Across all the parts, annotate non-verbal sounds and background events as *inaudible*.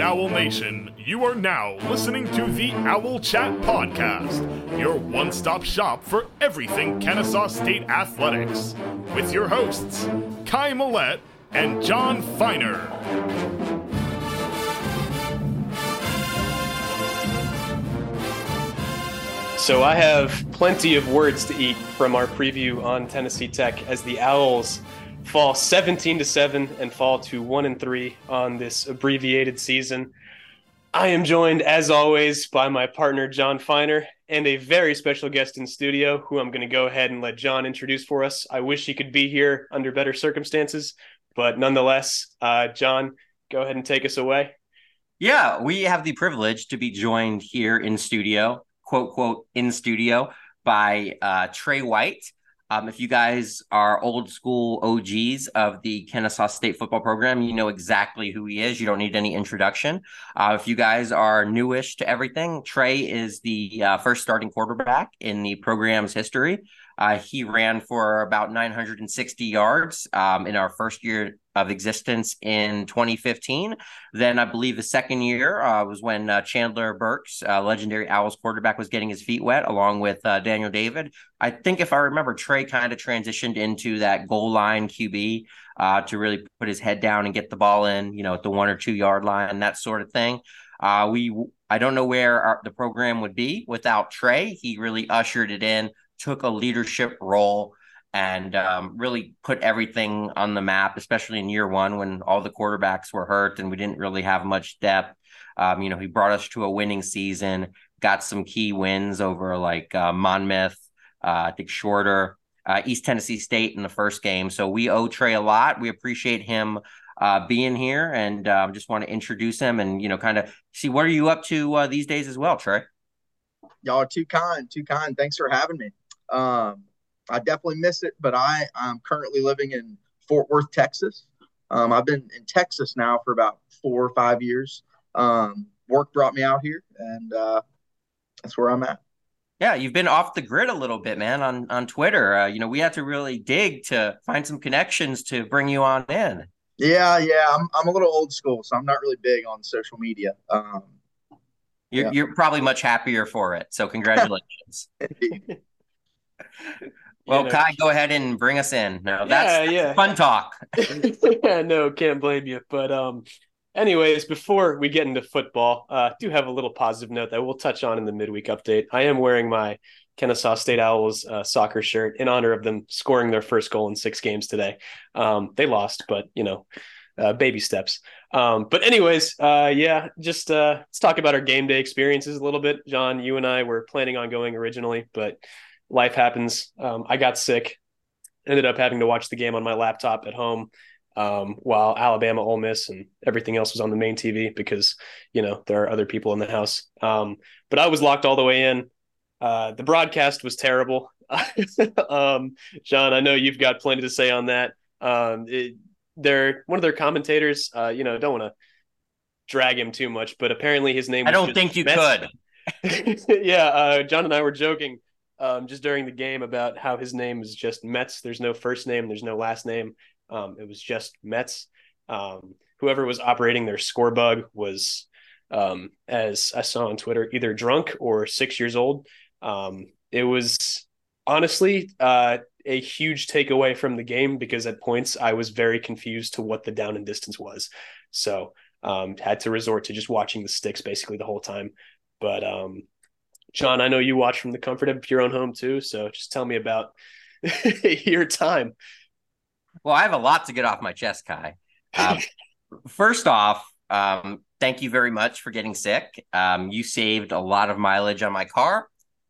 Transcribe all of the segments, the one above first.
Owl Nation, you are now listening to the Owl Chat Podcast, your one stop shop for everything Kennesaw State athletics, with your hosts, Kai Millette and Jon Feiner. So I have plenty of words to eat from our preview on Tennessee Tech as the Owls fall 17 to 7 and fall to 1 and 3 on this abbreviated season. I am joined as always by my partner Jon Feiner and a very special guest in studio who I'm going to go ahead and let Jon introduce for us. I wish he could be here under better circumstances, but nonetheless, uh, Jon, go ahead and take us away. Yeah, we have the privilege to be joined here in studio quote quote in studio by uh, Trey White. Um, if you guys are old school OGs of the Kennesaw State football program, you know exactly who he is. You don't need any introduction. Uh, if you guys are newish to everything, Trey is the uh, first starting quarterback in the program's history. Uh, he ran for about 960 yards um, in our first year of existence in 2015. Then I believe the second year uh, was when uh, Chandler Burks, uh, legendary Owls quarterback, was getting his feet wet along with uh, Daniel David. I think if I remember, Trey kind of transitioned into that goal line QB uh, to really put his head down and get the ball in, you know, at the one or two yard line, that sort of thing. Uh, we I don't know where our, the program would be without Trey. He really ushered it in took a leadership role and um, really put everything on the map, especially in year one when all the quarterbacks were hurt and we didn't really have much depth. Um, you know, he brought us to a winning season, got some key wins over like uh, Monmouth, uh, I think Shorter, uh, East Tennessee State in the first game. So we owe Trey a lot. We appreciate him uh, being here and um, just want to introduce him and, you know, kind of see what are you up to uh, these days as well, Trey? Y'all are too kind, too kind. Thanks for having me. Um, I definitely miss it, but I am currently living in Fort Worth, Texas. Um, I've been in Texas now for about four or five years. Um, work brought me out here, and uh, that's where I'm at. Yeah, you've been off the grid a little bit, man, on on Twitter. Uh, you know, we had to really dig to find some connections to bring you on in. Yeah, yeah, I'm I'm a little old school, so I'm not really big on social media. Um, you're, yeah. you're probably much happier for it. So congratulations. *laughs* *laughs* *laughs* Well, know, Kai, go ahead and bring us in. No, that's, yeah, yeah. fun talk. *laughs* *laughs* yeah, no, can't blame you. But um, anyways, before we get into football, uh, do have a little positive note that we'll touch on in the midweek update. I am wearing my Kennesaw State Owls uh, soccer shirt in honor of them scoring their first goal in six games today. Um, they lost, but you know, uh, baby steps. Um, but anyways, uh, yeah, just uh, let's talk about our game day experiences a little bit. Jon, you and I were planning on going originally, but life happens. Um, I got sick, ended up having to watch the game on my laptop at home um, while Alabama, Ole Miss, and everything else was on the main TV because you know there are other people in the house. Um, but I was locked all the way in. Uh, the broadcast was terrible. *laughs* um, Jon, I know you've got plenty to say on that. Um, it, they're one of their commentators. Uh, you know, don't want to drag him too much, but apparently his name. I don't think you could. *laughs* yeah, uh, Jon and I were joking um, just during the game about how his name is just Metz. There's no first name, there's no last name. Um, it was just Metz. Um, whoever was operating their score bug was, um, as I saw on Twitter, either drunk or six years old. Um, it was honestly uh, a huge takeaway from the game because at points I was very confused to what the down and distance was. So um, had to resort to just watching the sticks basically the whole time. But um, Jon, I know you watch from the comfort of your own home too. So just tell me about *laughs* your time. Well, I have a lot to get off my chest, Kai. Um, *laughs* first off, um, thank you very much for getting sick. Um, you saved a lot of mileage on my car,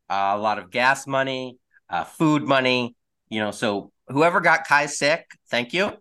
uh, a lot of gas money, uh, food money. You know, so whoever got Kai sick, thank you.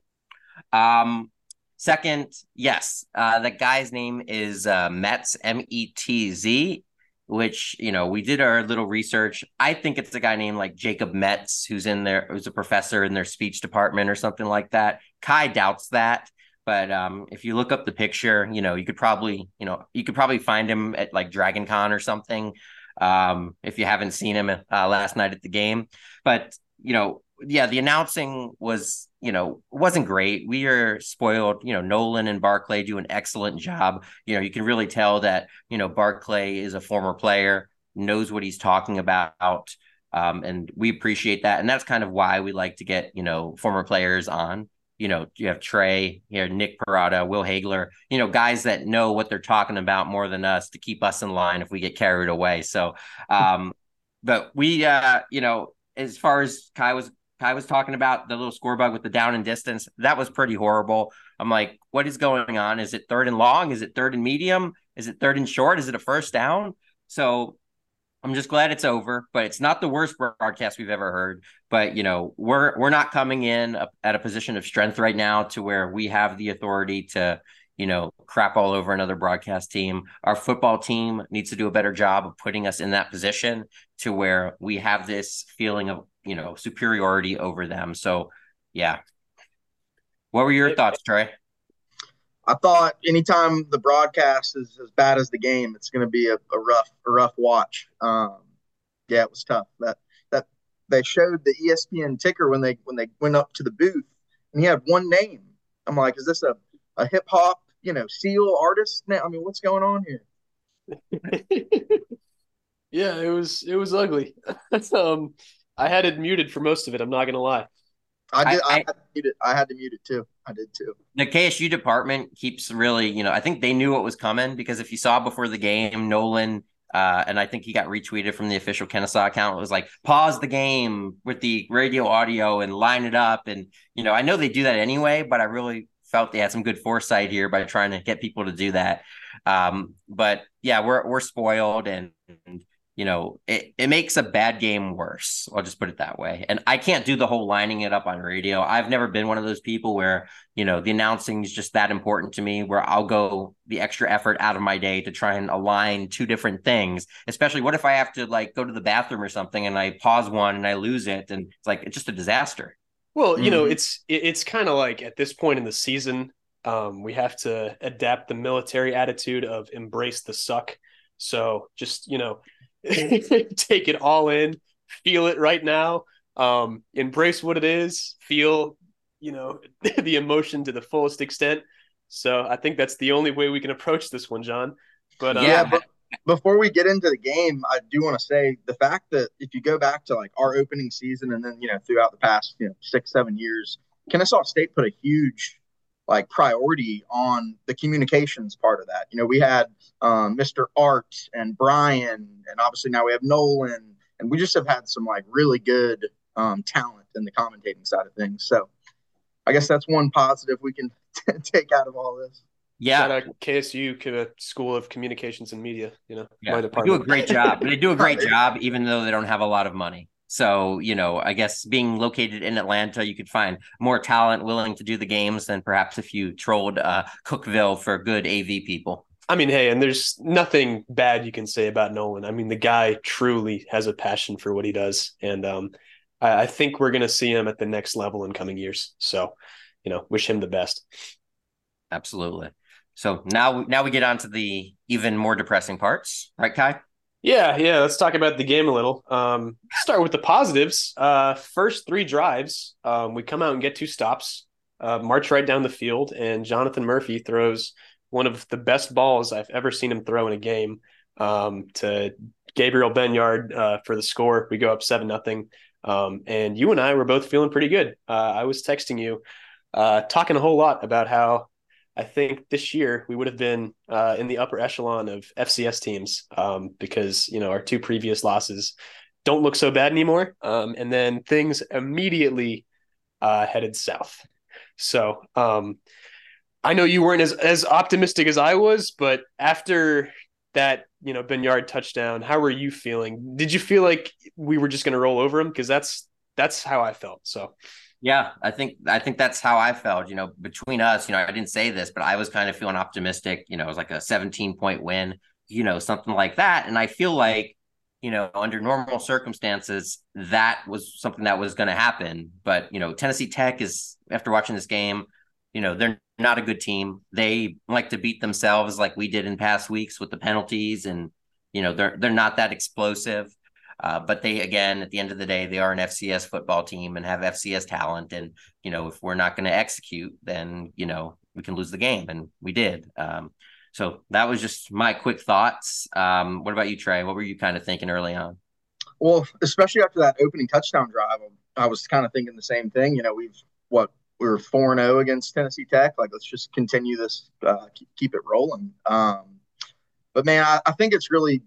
Um, second, yes, uh, that guy's name is uh, Metz, M E T Z which you know we did our little research. I think it's a guy named like Jacob Metz who's in there, who's a professor in their speech department or something like that. Kai doubts that, but um, if you look up the picture, you know you could probably you know you could probably find him at like Dragon Con or something. Um, if you haven't seen him uh, last night at the game, but you know yeah, the announcing was, you know, wasn't great. We are spoiled. You know, Nolan and Barclay do an excellent job. You know, you can really tell that, you know, Barclay is a former player, knows what he's talking about. Um, and we appreciate that. And that's kind of why we like to get, you know, former players on. You know, you have Trey here, Nick Parada, Will Hagler, you know, guys that know what they're talking about more than us to keep us in line if we get carried away. So, um, but we, uh, you know, as far as Kai was Kai was talking about the little score bug with the down and distance. That was pretty horrible. I'm like, what is going on? Is it third and long? Is it third and medium? Is it third and short? Is it a first down? So I'm just glad it's over, but it's not the worst broadcast we've ever heard. But you know, we're we're not coming in at a position of strength right now to where we have the authority to you know, crap all over another broadcast team. Our football team needs to do a better job of putting us in that position to where we have this feeling of, you know, superiority over them. So, yeah. What were your thoughts, Trey? I thought anytime the broadcast is as bad as the game, it's going to be a, a, rough, a rough watch. Um, yeah, it was tough. That that they showed the ESPN ticker when they when they went up to the booth, and he had one name. I'm like, is this a a hip hop you know, seal artist now. I mean, what's going on here? *laughs* yeah, it was it was ugly. *laughs* um, I had it muted for most of it. I'm not gonna lie. I did. I, I, I, had to mute it. I had to mute it too. I did too. The KSU department keeps really, you know, I think they knew what was coming because if you saw before the game, Nolan, uh, and I think he got retweeted from the official Kennesaw account. It was like pause the game with the radio audio and line it up. And you know, I know they do that anyway, but I really felt they had some good foresight here by trying to get people to do that. Um, but yeah, we're we're spoiled, and, and you know it, it makes a bad game worse. I'll just put it that way. And I can't do the whole lining it up on radio. I've never been one of those people where you know the announcing is just that important to me. Where I'll go the extra effort out of my day to try and align two different things. Especially what if I have to like go to the bathroom or something and I pause one and I lose it, and it's like it's just a disaster. Well, you mm-hmm. know, it's it's kind of like at this point in the season, um, we have to adapt the military attitude of embrace the suck. So just you know, *laughs* take it all in, feel it right now, um, embrace what it is, feel you know *laughs* the emotion to the fullest extent. So I think that's the only way we can approach this one, Jon. But um, yeah, but before we get into the game, I do want to say the fact that if you go back to like our opening season and then you know throughout the past you know six seven years, Kennesaw State put a huge like priority on the communications part of that. You know, we had um, Mr. Art and Brian, and obviously now we have Nolan, and we just have had some like really good um, talent in the commentating side of things. So I guess that's one positive we can *laughs* t- take out of all this. Yeah, Shout out KSU School of Communications and Media. You know, yeah. they do a great job. they do a great *laughs* job, even though they don't have a lot of money. So you know, I guess being located in Atlanta, you could find more talent willing to do the games than perhaps if you trolled uh, Cookeville for good AV people. I mean, hey, and there's nothing bad you can say about Nolan. I mean, the guy truly has a passion for what he does, and um, I, I think we're going to see him at the next level in coming years. So, you know, wish him the best. Absolutely. So now, now we get on to the even more depressing parts, right, Kai? Yeah, yeah. Let's talk about the game a little. Um, start with the positives. Uh, first three drives, um, we come out and get two stops, uh, march right down the field, and Jonathan Murphy throws one of the best balls I've ever seen him throw in a game um, to Gabriel Benyard uh, for the score. We go up seven nothing, um, and you and I were both feeling pretty good. Uh, I was texting you, uh, talking a whole lot about how I think this year we would have been uh, in the upper echelon of FCS teams um, because you know our two previous losses don't look so bad anymore, um, and then things immediately uh, headed south. So um, I know you weren't as as optimistic as I was, but after that, you know, Benyard touchdown, how were you feeling? Did you feel like we were just going to roll over him? Because that's that's how I felt. So. Yeah, I think I think that's how I felt. You know, between us, you know, I didn't say this, but I was kind of feeling optimistic. You know, it was like a 17 point win, you know, something like that. And I feel like, you know, under normal circumstances, that was something that was going to happen. But you know, Tennessee Tech is after watching this game, you know, they're not a good team. They like to beat themselves like we did in past weeks with the penalties, and you know, they're they're not that explosive. Uh, but they, again, at the end of the day, they are an FCS football team and have FCS talent. And, you know, if we're not going to execute, then, you know, we can lose the game. And we did. Um, so that was just my quick thoughts. Um, what about you, Trey? What were you kind of thinking early on? Well, especially after that opening touchdown drive, I was kind of thinking the same thing. You know, we've what we were four and zero oh against Tennessee Tech. Like, let's just continue this, uh, keep, keep, it rolling. Um, but man, I, I, think it's really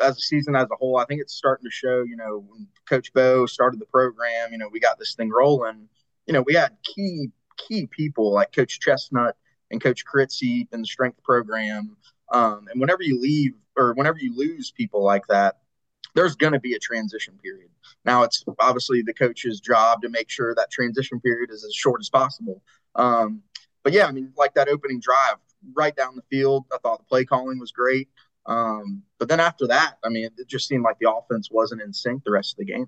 as a season as a whole. I think it's starting to show. You know, when Coach Bo started the program, you know, we got this thing rolling. You know, we had key key people like Coach Chesnut and Coach Kritzy in the strength program. Um, and whenever you leave or whenever you lose people like that, there's going to be a transition period. Now, it's obviously the coach's job to make sure that transition period is as short as possible. Um, but yeah, I mean, like that opening drive right down the field, I thought the play calling was great. Um, but then after that, I mean, it just seemed like the offense wasn't in sync the rest of the game.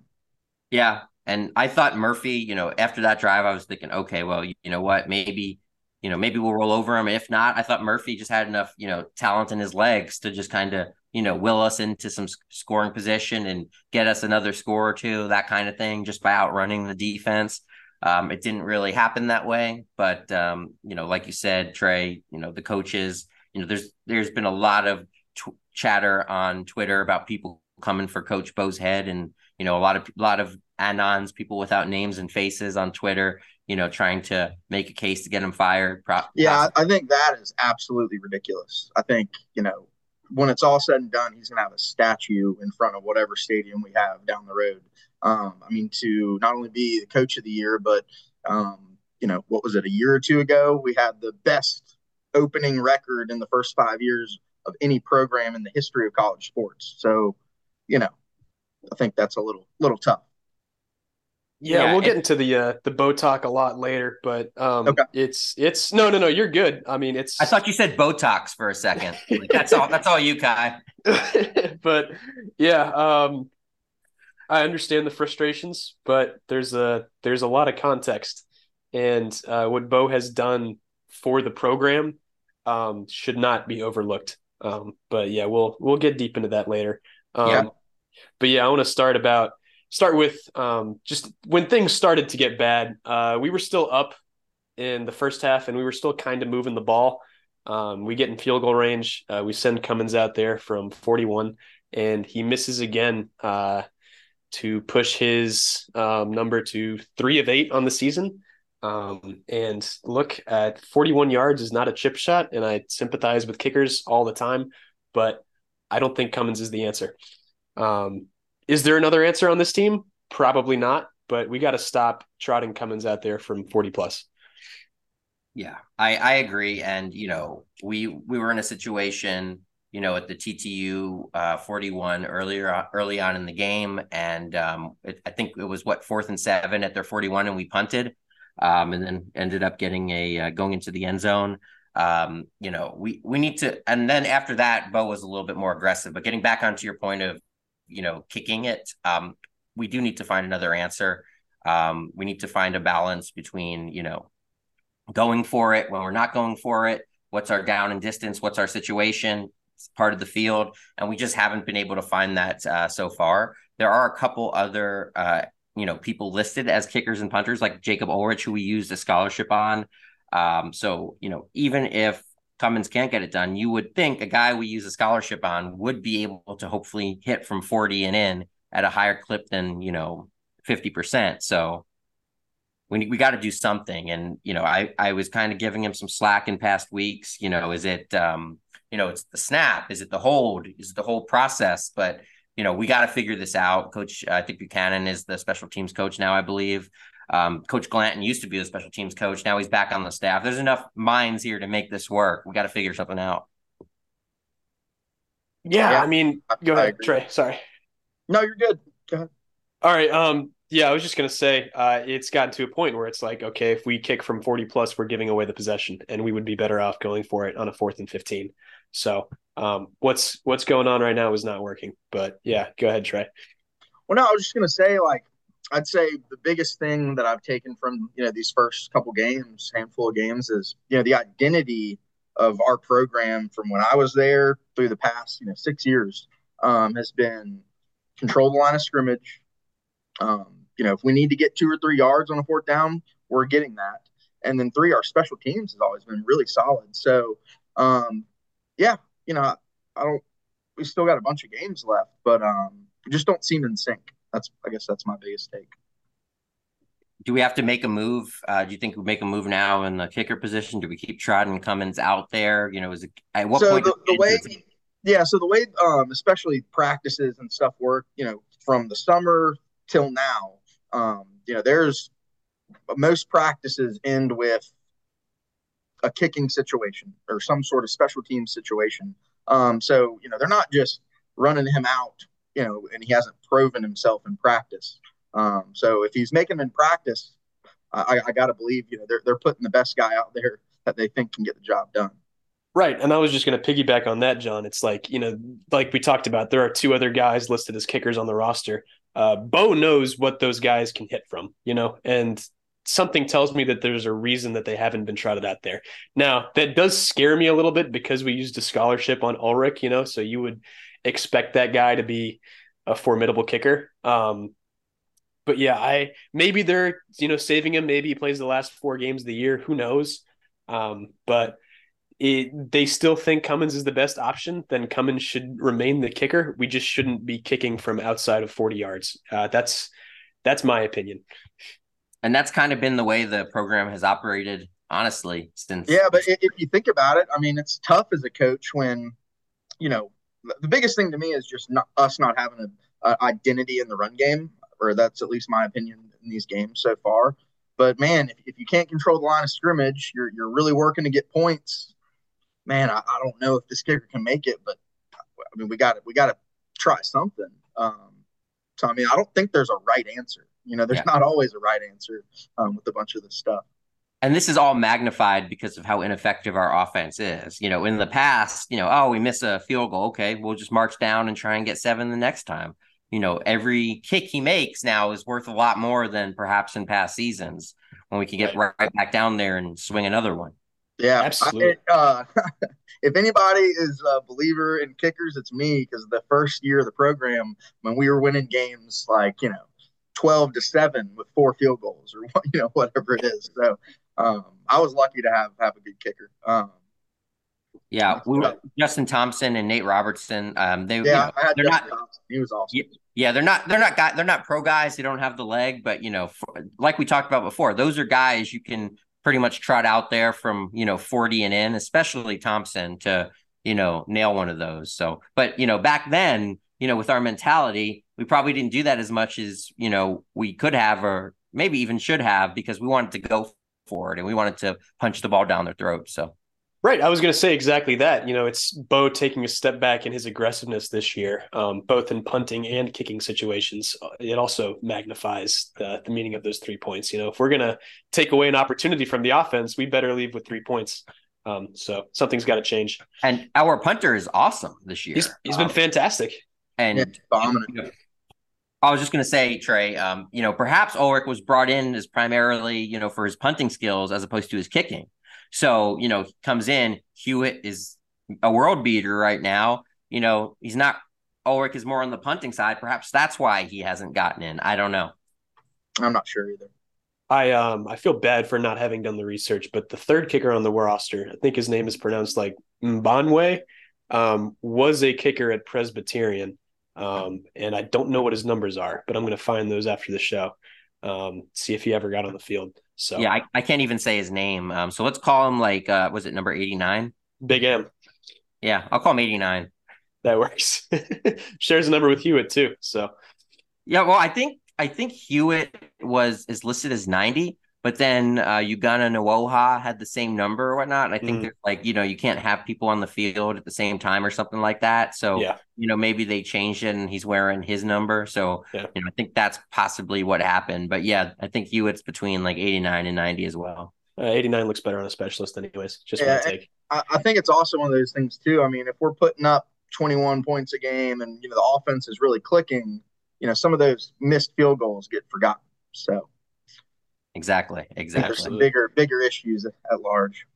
Yeah. And I thought Murphy, you know, after that drive, I was thinking, okay, well, you know what, maybe you know, maybe we'll roll over him. If not, I thought Murphy just had enough, you know, talent in his legs to just kind of, you know, will us into some scoring position and get us another score or two, that kind of thing, just by outrunning the defense. Um, it didn't really happen that way, but um, you know, like you said, Trey, you know, the coaches, you know, there's there's been a lot of chatter on Twitter about people coming for Coach Bo's head, and you know, a lot of a lot of anons, people without names and faces on Twitter, you know, trying to make a case to get him fired. Pro- yeah, I think that is absolutely ridiculous. I think, you know, when it's all said and done, he's going to have a statue in front of whatever stadium we have down the road. Um, I mean, to not only be the coach of the year, but, um, you know, what was it, a year or two ago? We had the best opening record in the first five years of any program in the history of college sports. So, you know, I think that's a little little tough. Yeah, yeah we'll get into the uh, the Botox a lot later, but um, okay. it's it's no no no you're good. I mean it's. I thought you said Botox for a second. that's all. That's all you, Kai. *laughs* but yeah, um, I understand the frustrations, but there's a there's a lot of context, and uh, what Bo has done for the program um, should not be overlooked. Um, but yeah, we'll we'll get deep into that later. Um, yeah. But yeah, I want to start about start with um, just when things started to get bad. Uh, we were still up in the first half, and we were still kind of moving the ball. Um, we get in field goal range. Uh, we send Cummins out there from 41, and he misses again uh, to push his um, number to three of eight on the season. Um, and look at 41 yards is not a chip shot, and I sympathize with kickers all the time, but I don't think Cummins is the answer. Um, is there another answer on this team? Probably not, but we got to stop trotting Cummins out there from 40 plus. Yeah, I, I agree. And, you know, we, we were in a situation, you know, at the TTU uh, 41 earlier, early on in the game. And um, it, I think it was what fourth and seven at their 41 and we punted um, and then ended up getting a uh, going into the end zone. Um, you know, we, we need to, and then after that, Bo was a little bit more aggressive, but getting back onto your point of, you know kicking it um, we do need to find another answer um, we need to find a balance between you know going for it when we're not going for it what's our down and distance what's our situation part of the field and we just haven't been able to find that uh, so far there are a couple other uh, you know people listed as kickers and punters like jacob ulrich who we used a scholarship on um, so you know even if Cummins can't get it done, you would think a guy we use a scholarship on would be able to hopefully hit from 40 and in at a higher clip than, you know, 50%. So we, we got to do something. And, you know, I, I was kind of giving him some slack in past weeks. You know, is it, um, you know, it's the snap? Is it the hold? Is it the whole process? But, you know, we got to figure this out. Coach, I think Buchanan is the special teams coach now, I believe. Um, coach Glanton used to be the special teams coach. Now he's back on the staff. There's enough minds here to make this work. We got to figure something out. Yeah, yeah. I mean, go ahead, Trey. Sorry. No, you're good. Go ahead. All right. Um, yeah, I was just gonna say, uh, it's gotten to a point where it's like, okay, if we kick from 40 plus, we're giving away the possession, and we would be better off going for it on a fourth and 15. So, um, what's what's going on right now is not working. But yeah, go ahead, Trey. Well, no, I was just gonna say, like, I'd say the biggest thing that I've taken from you know these first couple games, handful of games, is you know the identity of our program from when I was there through the past you know six years um, has been control the line of scrimmage. Um, you know, if we need to get two or three yards on a fourth down, we're getting that. And then three, our special teams has always been really solid. So, um, yeah, you know, I, don't. We still got a bunch of games left, but um, we just don't seem in sync. That's, I guess, that's my biggest take. Do we have to make a move? Uh, do you think we make a move now in the kicker position? Do we keep Trot and Cummins out there? You know, is it at what so point? the, the way, yeah, so the way, um, especially practices and stuff work, you know, from the summer till now, um, you know, there's most practices end with a kicking situation or some sort of special team situation. Um, so you know, they're not just running him out, you know, and he hasn't proven himself in practice. Um, so if he's making in practice, I, I got to believe you know they're they're putting the best guy out there that they think can get the job done. Right. And I was just going to piggyback on that, Jon. It's like, you know, like we talked about, there are two other guys listed as kickers on the roster. Uh, Bo knows what those guys can hit from, you know, and something tells me that there's a reason that they haven't been trotted out there. Now, that does scare me a little bit because we used a scholarship on Ulrich, you know, so you would expect that guy to be a formidable kicker. Um, but yeah, I maybe they're you know saving him. Maybe he plays the last four games of the year. Who knows? Um, but it, they still think Cummins is the best option. Then Cummins should remain the kicker. We just shouldn't be kicking from outside of forty yards. Uh, that's that's my opinion. And that's kind of been the way the program has operated, honestly, since. Yeah, but if you think about it, I mean, it's tough as a coach when, you know, the biggest thing to me is just not us not having an identity in the run game, or that's at least my opinion in these games so far. But man, if, if you can't control the line of scrimmage, you're you're really working to get points. Man, I, I don't know if this kicker can make it, but I mean, we got to we got to try something. Um, so I mean, I don't think there's a right answer. You know, there's yeah. not always a right answer um, with a bunch of this stuff. And this is all magnified because of how ineffective our offense is. You know, in the past, you know, oh, we miss a field goal. Okay, we'll just march down and try and get seven the next time. You know, every kick he makes now is worth a lot more than perhaps in past seasons when we could get right, right back down there and swing another one. Yeah, absolutely. I, uh, *laughs* if anybody is a believer in kickers, it's me because the first year of the program, when we were winning games like, you know, 12 to 7 with four field goals or *laughs* you know whatever it is. So um, i was lucky to have have a good kicker. Um, yeah we were, justin thompson and nate robertson um, they yeah you know, they're justin not thompson. he was awesome. Yeah they're not they're not guys they're not pro guys. They don't have the leg but you know for, like we talked about before those are guys you can pretty much trot out there from you know 40 and in especially thompson to you know nail one of those. So but you know back then you know with our mentality we probably didn't do that as much as you know we could have or maybe even should have because we wanted to go for it and we wanted to punch the ball down their throat so. Right. I was going to say exactly that. You know it's bo taking a step back in his aggressiveness this year um, both in punting and kicking situations. It also magnifies the, the meaning of those three points. You know if we're going to take away an opportunity from the offense we better leave with three points. Um, so something's got to change. And our punter is awesome this year. He's, he's um, been fantastic and yeah, you know, I was just going to say, Trey, um, you know, perhaps Ulrich was brought in as primarily, you know, for his punting skills as opposed to his kicking. So, you know, he comes in, Hewitt is a world beater right now. You know, he's not, Ulrich is more on the punting side. Perhaps that's why he hasn't gotten in. I don't know. I'm not sure either. I um I feel bad for not having done the research, but the third kicker on the roster, I think his name is pronounced like Mbanwe, um, was a kicker at Presbyterian. Um, and I don't know what his numbers are, but I'm going to find those after the show. Um, see if he ever got on the field. So yeah, I, I can't even say his name. Um, so let's call him like uh, was it number 89? Big M. Yeah, I'll call him 89. That works. *laughs* Shares a number with Hewitt too. So yeah, well, I think I think Hewitt was is listed as 90, but then uh, Ugonna Nwoha had the same number or whatnot. And I think mm. like, you know, you can't have people on the field at the same time or something like that. So, yeah. you know, maybe they changed it and he's wearing his number. So, yeah. you know, I think that's possibly what happened. But yeah, I think Hewitt's between like 89 and 90 as well. Uh, 89 looks better on a specialist, anyways. Just yeah, take. I, I think it's also one of those things, too. I mean, if we're putting up 21 points a game and, you know, the offense is really clicking, you know, some of those missed field goals get forgotten. So, Exactly. Exactly. There's some bigger bigger issues at large.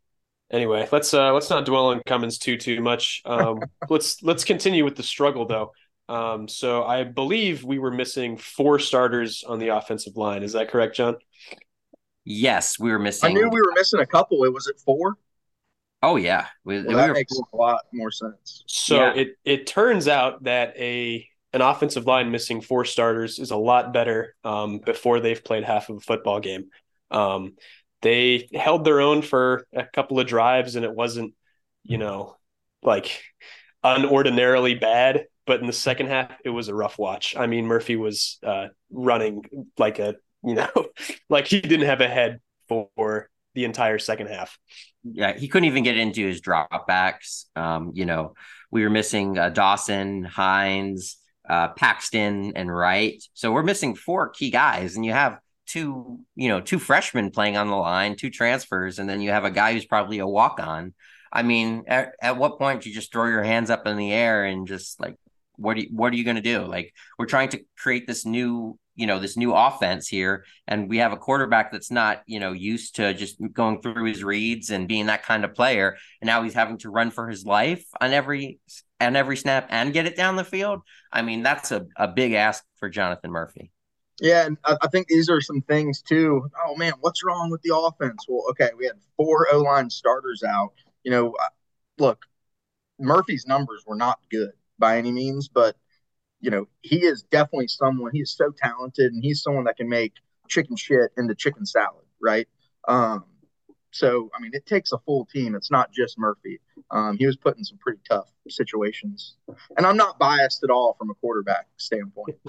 Anyway, let's uh let's not dwell on Cummins too too much. Um, *laughs* let's let's continue with the struggle though. Um, so I believe we were missing four starters on the offensive line. Is that correct, Jon? Yes, we were missing. I knew we were missing a couple. It was it four? Oh yeah, we, well, that we makes a lot more sense. So yeah. it it turns out that a an offensive line missing four starters is a lot better um, before they've played half of a football game. Um, they held their own for a couple of drives, and it wasn't, you know, like unordinarily bad. But in the second half, it was a rough watch. I mean, Murphy was uh, running like a, you know, *laughs* like he didn't have a head for the entire second half. Yeah, he couldn't even get into his dropbacks. Um, you know, we were missing uh, Dawson, Hines, uh, Paxton, and Wright. So we're missing four key guys, and you have two, you know, two freshmen playing on the line, two transfers, and then you have a guy who's probably a walk on. I mean, at, at what point do you just throw your hands up in the air and just like, what are you, what are you going to do? Like, we're trying to create this new you know this new offense here and we have a quarterback that's not you know used to just going through his reads and being that kind of player and now he's having to run for his life on every on every snap and get it down the field i mean that's a, a big ask for jonathan murphy yeah and I, think these are some things too oh man what's wrong with the offense well okay we had four o-line starters out you know look murphy's numbers were not good by any means but you know, he is definitely someone. He is so talented, and he's someone that can make chicken shit into chicken salad, right? Um, so, I mean, it takes a full team. It's not just Murphy. Um, he was put in some pretty tough situations, and I'm not biased at all from a quarterback standpoint. *laughs*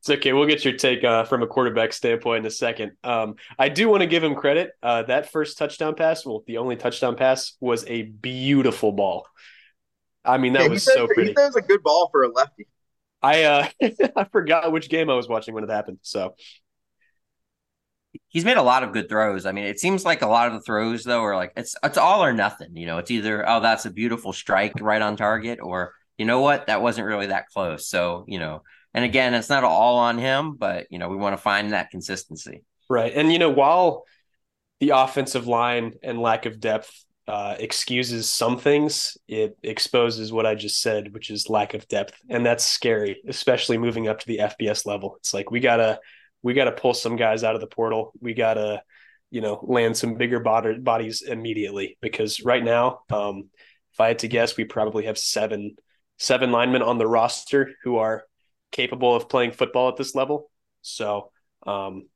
It's okay. We'll get your take uh, from a quarterback standpoint in a second. Um, I do want to give him credit. Uh, that first touchdown pass, well, the only touchdown pass, was a beautiful ball. I mean, that yeah, was so pretty. He throws a good ball for a lefty. I uh *laughs* I forgot which game I was watching when it happened. So he's made a lot of good throws. I mean, it seems like a lot of the throws though are like it's it's all or nothing. You know, it's either oh that's a beautiful strike right on target, or you know what that wasn't really that close. So you know, and again, it's not all on him, but you know we want to find that consistency. Right, and you know while the offensive line and lack of depth uh, excuses some things, it exposes what I just said, which is lack of depth, and that's scary, especially moving up to the FBS level. It's like we gotta we gotta pull some guys out of the portal. We gotta you know land some bigger bod- bodies immediately because right now, um, if I had to guess, we probably have seven seven linemen on the roster who are capable of playing football at this level. So, um,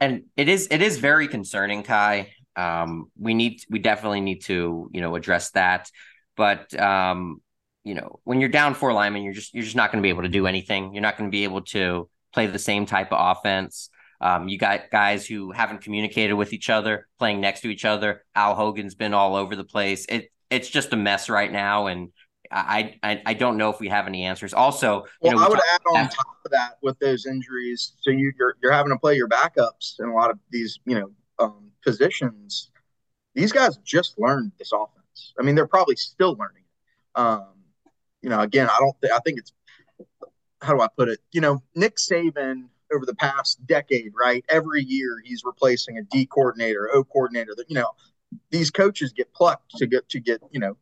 and it is it is very concerning, Kai um, we need we definitely need to you know address that but um, you know when you're down four linemen you're just you're just not going to be able to do anything you're not going to be able to play the same type of offense um, you got guys who haven't communicated with each other playing next to each other al hogan's been all over the place it it's just a mess right now and I, I, I don't know if we have any answers. Also, well, know, I would add on top of that with those injuries. So you, you're you're having to play your backups in a lot of these you know um, positions, these guys just learned this offense. I mean, they're probably still learning. Um, you know, again, I don't think I think it's how do I put it? You know, Nick Saban over the past decade, right? Every year he's replacing a D coordinator, O coordinator. That you know, these coaches get plucked to get to get you know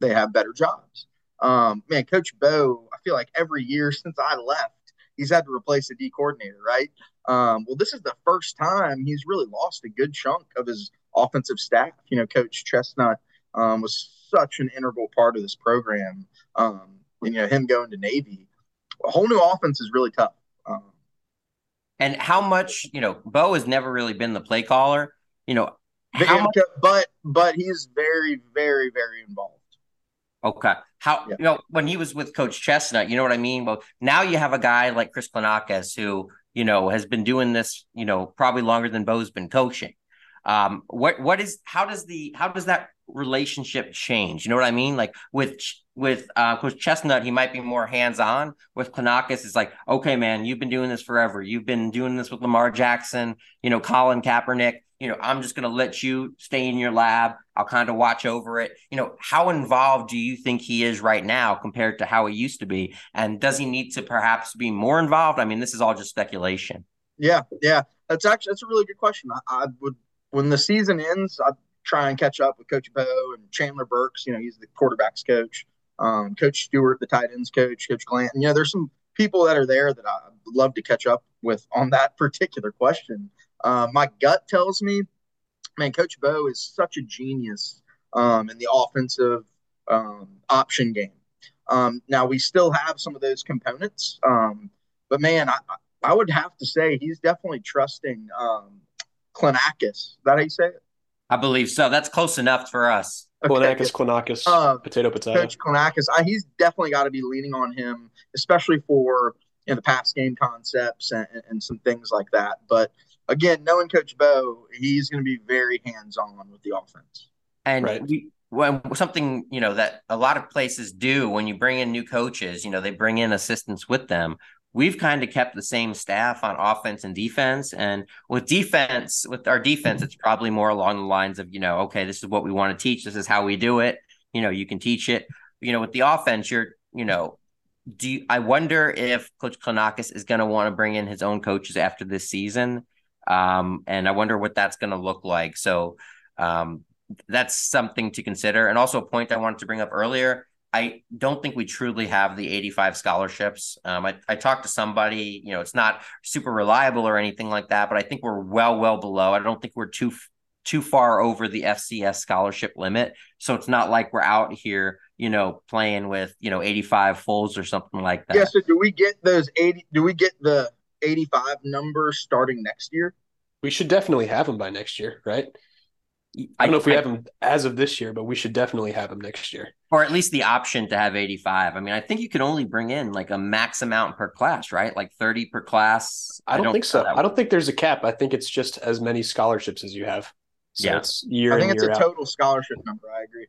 they have better jobs. Um, man, Coach Bo, I feel like every year since I left, he's had to replace a D coordinator, right? Um, well, this is the first time he's really lost a good chunk of his offensive staff. You know, Coach Chesnut um, was such an integral part of this program. Um, and, you know, him going to Navy, a whole new offense is really tough. Um, and how much, you know, Bo has never really been the play caller. You know, much- but but he's very, very, very involved. Okay. How yeah. you know when he was with Coach Chesnut, you know what I mean? Well, now you have a guy like Chris Klenakis who, you know, has been doing this, you know, probably longer than Bo's been coaching. Um, what what is how does the how does that relationship change? You know what I mean? Like with with uh Coach Chesnut, he might be more hands-on. With Klenakis, it's like, okay, man, you've been doing this forever. You've been doing this with Lamar Jackson, you know, Colin Kaepernick you know, I'm just going to let you stay in your lab. I'll kind of watch over it. You know, how involved do you think he is right now compared to how he used to be? And does he need to perhaps be more involved? I mean, this is all just speculation. Yeah, yeah, that's actually that's a really good question. I, I would when the season ends, I'd try and catch up with Coach Bo and Chandler Burks. You know, he's the quarterbacks coach. um, Coach Stewart, the tight ends coach, Coach Glanton. You know, there's some people that are there that I'd love to catch up with on that *laughs* particular question. Uh, my gut tells me, man, Coach Bo is such a genius um, in the offensive um, option game. Um, now we still have some of those components, um, but man, I, I would have to say he's definitely trusting um, Klenakis. That how you say it? I believe so. That's close enough for us. Okay. Klenakis, uh, potato, potato. Coach Klenakis, I, he's definitely got to be leaning on him, especially for you know, the pass game concepts and, and some things like that. But again, knowing Coach Bo, he's going to be very hands on with the offense. And right. we, when something you know that a lot of places do when you bring in new coaches, you know they bring in assistants with them we've kind of kept the same staff on offense and defense. And with defense, with our defense, mm-hmm. it's probably more along the lines of, you know, okay, this is what we want to teach. This is how we do it. You know, you can teach it. You know, with the offense, you're, you know, do you, I wonder if Coach Klenakis is going to want to bring in his own coaches after this season? Um, and I wonder what that's going to look like. So um, that's something to consider. And also a point I wanted to bring up earlier I don't think we truly have the 85 scholarships. Um, I, I talked to somebody, you know, it's not super reliable or anything like that, but I think we're well, well below. I don't think we're too too far over the FCS scholarship limit. So it's not like we're out here, you know, playing with, you know, 85 fulls or something like that. Yeah. So do we get those 80? Do we get the 85 number starting next year? We should definitely have them by next year, right? I don't know if we I, have them as of this year, but we should definitely have them next year. Or at least the option to have 85. I mean, I think you can only bring in like a max amount per class, right? Like 30 per class. I don't, I don't think so. I don't think there's a cap. I think it's just as many scholarships as you have. So yeah. it's year I think it's a out. total scholarship number. I agree.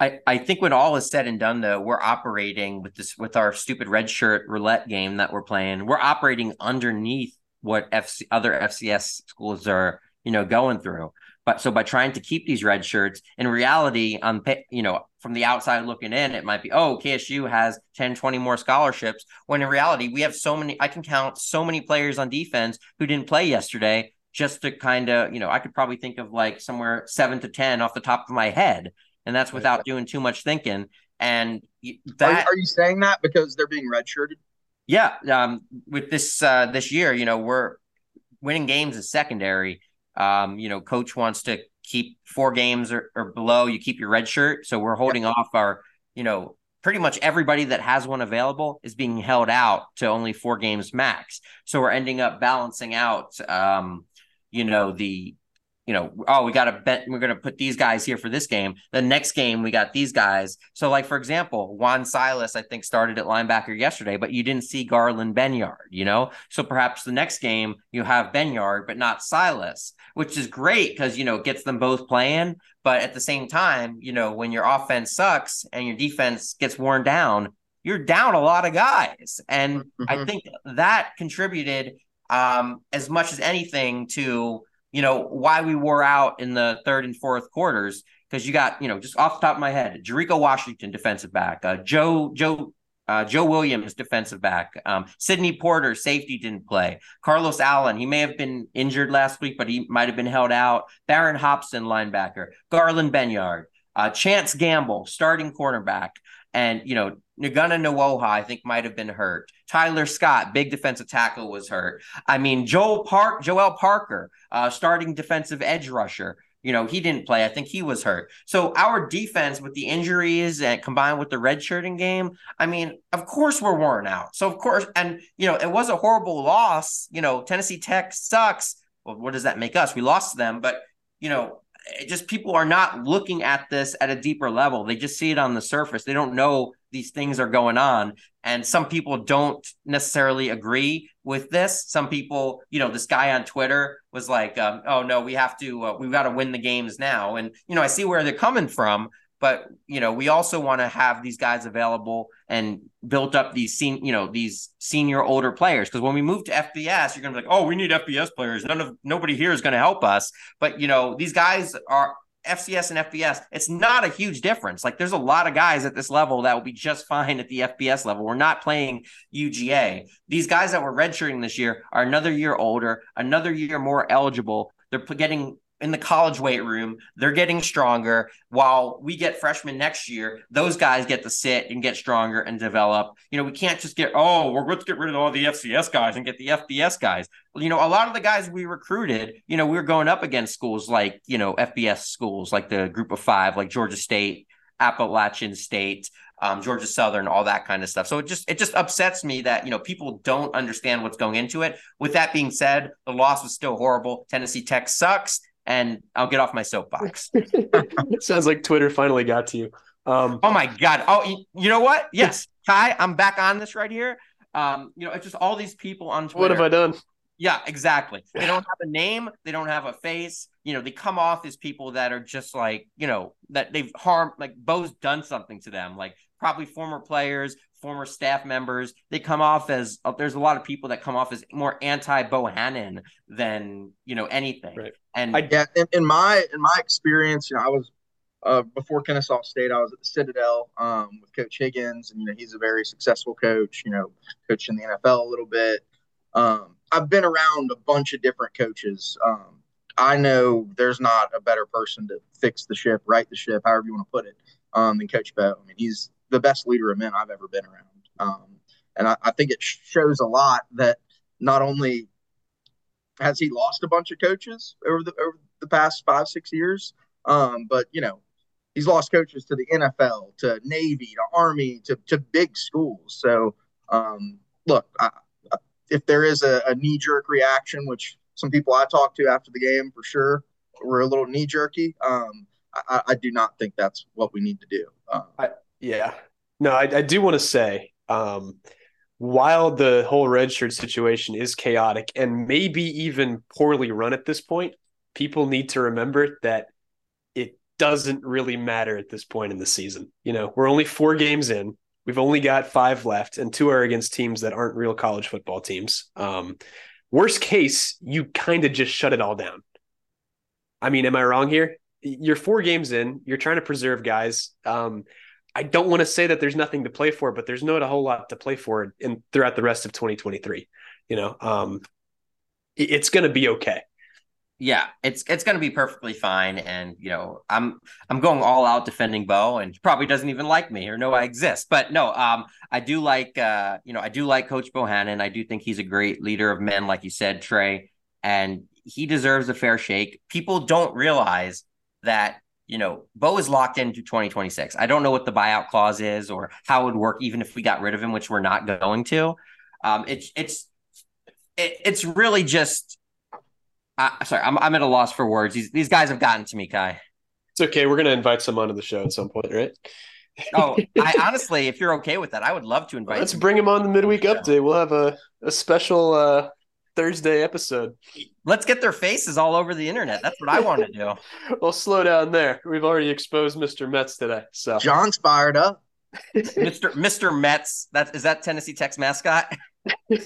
I, I think when all is said and done, though, we're operating with this with our stupid red shirt roulette game that we're playing. We're operating underneath what FC, other FCS schools are, you know, going through. But so by trying to keep these red shirts, in reality, on you know, from the outside looking in, it might be, oh, KSU has 10, 20 more scholarships. When in reality, we have so many, I can count so many players on defense who didn't play yesterday just to kind of, you know, I could probably think of like somewhere seven to 10 off the top of my head. And that's without doing too much thinking. And that. Are you, are you saying that because they're being redshirted? Yeah. Um, with this, uh, this year, you know, we're winning games is secondary um, you know, coach wants to keep four games or, or below, you keep your red shirt. So we're holding yep. off our, you know, pretty much everybody that has one available is being held out to only four games max. So we're ending up balancing out, um, you know, the you know, oh, we got to bet we're going to put these guys here for this game. The next game, we got these guys. So, like, for example, Juan Silas, I think, started at linebacker yesterday, but you didn't see Garland Benyard, you know? So perhaps the next game you have Benyard, but not Silas, which is great because, you know, it gets them both playing. But at the same time, you know, when your offense sucks and your defense gets worn down, you're down a lot of guys. And mm-hmm. I think that contributed um, as much as anything to you know, why we wore out in the third and fourth quarters. Because you got, you know, just off the top of my head, Jericho Washington, defensive back, uh, Joe, Joe, uh, Joe Williams, defensive back. Um, Sidney Porter, safety, didn't play. Carlos Allen, he may have been injured last week, but he might have been held out. Baron Hopson, linebacker. Garland Benyard. Uh, Chance Gamble, starting cornerback. And, you know, Ngata Nwoha, I think, might have been hurt. Tyler Scott, big defensive tackle, was hurt. I mean, Joel Park, Joel Parker, uh, starting defensive edge rusher. You know, he didn't play. I think he was hurt. So our defense with the injuries and combined with the redshirting game, I mean, of course we're worn out. So of course, and you know, it was a horrible loss. You know, Tennessee Tech sucks. Well, what does that make us? We lost them, but you know, just people are not looking at this at a deeper level. They just see it on the surface. They don't know these things are going on. And some people don't necessarily agree with this. Some people, you know, this guy on Twitter was like, um, "Oh no, we have to, uh, we've got to win the games now." And you know, I see where they're coming from, but you know, we also want to have these guys available and built up these sen- you know, these senior older players. Because when we move to FBS, you're gonna be like, "Oh, we need FBS players. None of nobody here is going to help us." But you know, these guys are FCS and FBS, it's not a huge difference. Like there's a lot of guys at this level that will be just fine at the FBS level. We're not playing UGA. These guys that were redshirting this year are another year older, another year more eligible. They're getting in the college weight room. They're getting stronger while we get freshmen next year. Those guys get to sit and get stronger and develop. You know, we can't just get, oh, we're going to get rid of all the FCS guys and get the FBS guys. You know, a lot of the guys we recruited, you know, we were going up against schools like, you know, FBS schools like the group of five, like Georgia State, Appalachian State, um, Georgia Southern, all that kind of stuff. So it just it just upsets me that you know people don't understand what's going into it. With that being said, the loss was still horrible. Tennessee Tech sucks, and I'll get off my soapbox. *laughs* Sounds like Twitter finally got to you. Um, oh my god! Oh, you know what? Yes, Kai, I'm back on this right here. Um, you know, it's just all these people on Twitter. What have I done? Yeah, exactly. *sighs* They don't have a name, they don't have a face. You know, they come off as people that are just like, you know, that they've harmed like Bo's done something to them. Like probably former players, former staff members. They come off as uh, there's a lot of people that come off as more anti Bohannon than you know anything. Right. And I, yeah, in, in, my in my experience, you know, I was uh, before Kennesaw State, I was at the Citadel um, with Coach Higgins, and you know he's a very successful coach. You know, coached in the NFL a little bit. Um, I've been around a bunch of different coaches. Um, I know there's not a better person to fix the ship, right the ship, however you want to put it, um, than Coach Bo. I mean, he's the best leader of men I've ever been around. Um, and I, I, think it shows a lot that not only has he lost a bunch of coaches over the over the past five six years, um, but you know he's lost coaches to the NFL, to Navy, to Army, to to big schools. So um, look, I, if there is a, a knee jerk reaction, which some people I talked to after the game for sure were a little knee jerky. Um, I, I, do not think that's what we need to do. Um, I, yeah. No, I, I do want to say, um, while the whole redshirt situation is chaotic and maybe even poorly run at this point, people need to remember that it doesn't really matter at this point in the season. You know, we're only four games in. We've only got five left, and two are against teams that aren't real college football teams. Um, worst case, you kind of just shut it all down. I mean, am I wrong here? You're four games in. You're trying to preserve guys. Um, I don't want to say that there's nothing to play for, but there's not a whole lot to play for in throughout the rest of 2023. You know, um, it's going to be okay. Yeah, it's it's going to be perfectly fine, and you know, I'm I'm going all out defending Bo, and he probably doesn't even like me or know I exist. But no, um, I do like uh, you know, I do like Coach Bohannon. I do think he's a great leader of men, like you said, Trey, and he deserves a fair shake. People don't realize that you know, Bo is locked into 2026. I don't know what the buyout clause is or how it would work, even if we got rid of him, which we're not going to. Um, it's it's it's really just. Uh, sorry, I'm I'm at a loss for words. These these guys have gotten to me, Kai. It's okay. We're gonna invite some onto the show at some point, right? oh, *laughs* I honestly, if you're okay with that, I would love to invite. Let's bring him on the midweek update. We'll have a a special uh, Thursday episode. Let's get their faces all over the internet. That's what I want to do. *laughs* well, slow down there. We've already exposed Mr. Metz today. So Jon's fired up. *laughs* Mr. Mr. Metz. That is that Tennessee Tech's mascot. *laughs* yeah,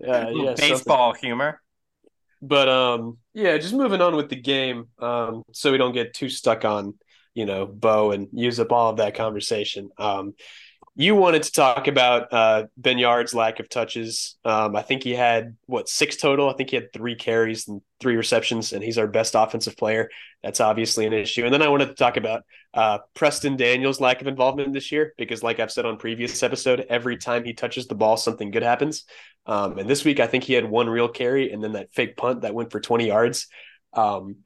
yeah, baseball something. humor. But um, yeah, just moving on with the game, um, so we don't get too stuck on you know Bo and use up all of that conversation. Um, you wanted to talk about uh, Benyard's lack of touches. Um, I think he had what six total. I think he had three carries and three receptions, and he's our best offensive player. That's obviously an issue. And then I wanted to talk about uh, Preston Daniels' lack of involvement this year because, like I've said on previous episode, every time he touches the ball, something good happens. Um, and this week, I think he had one real carry and then that fake punt that went for twenty yards. Um,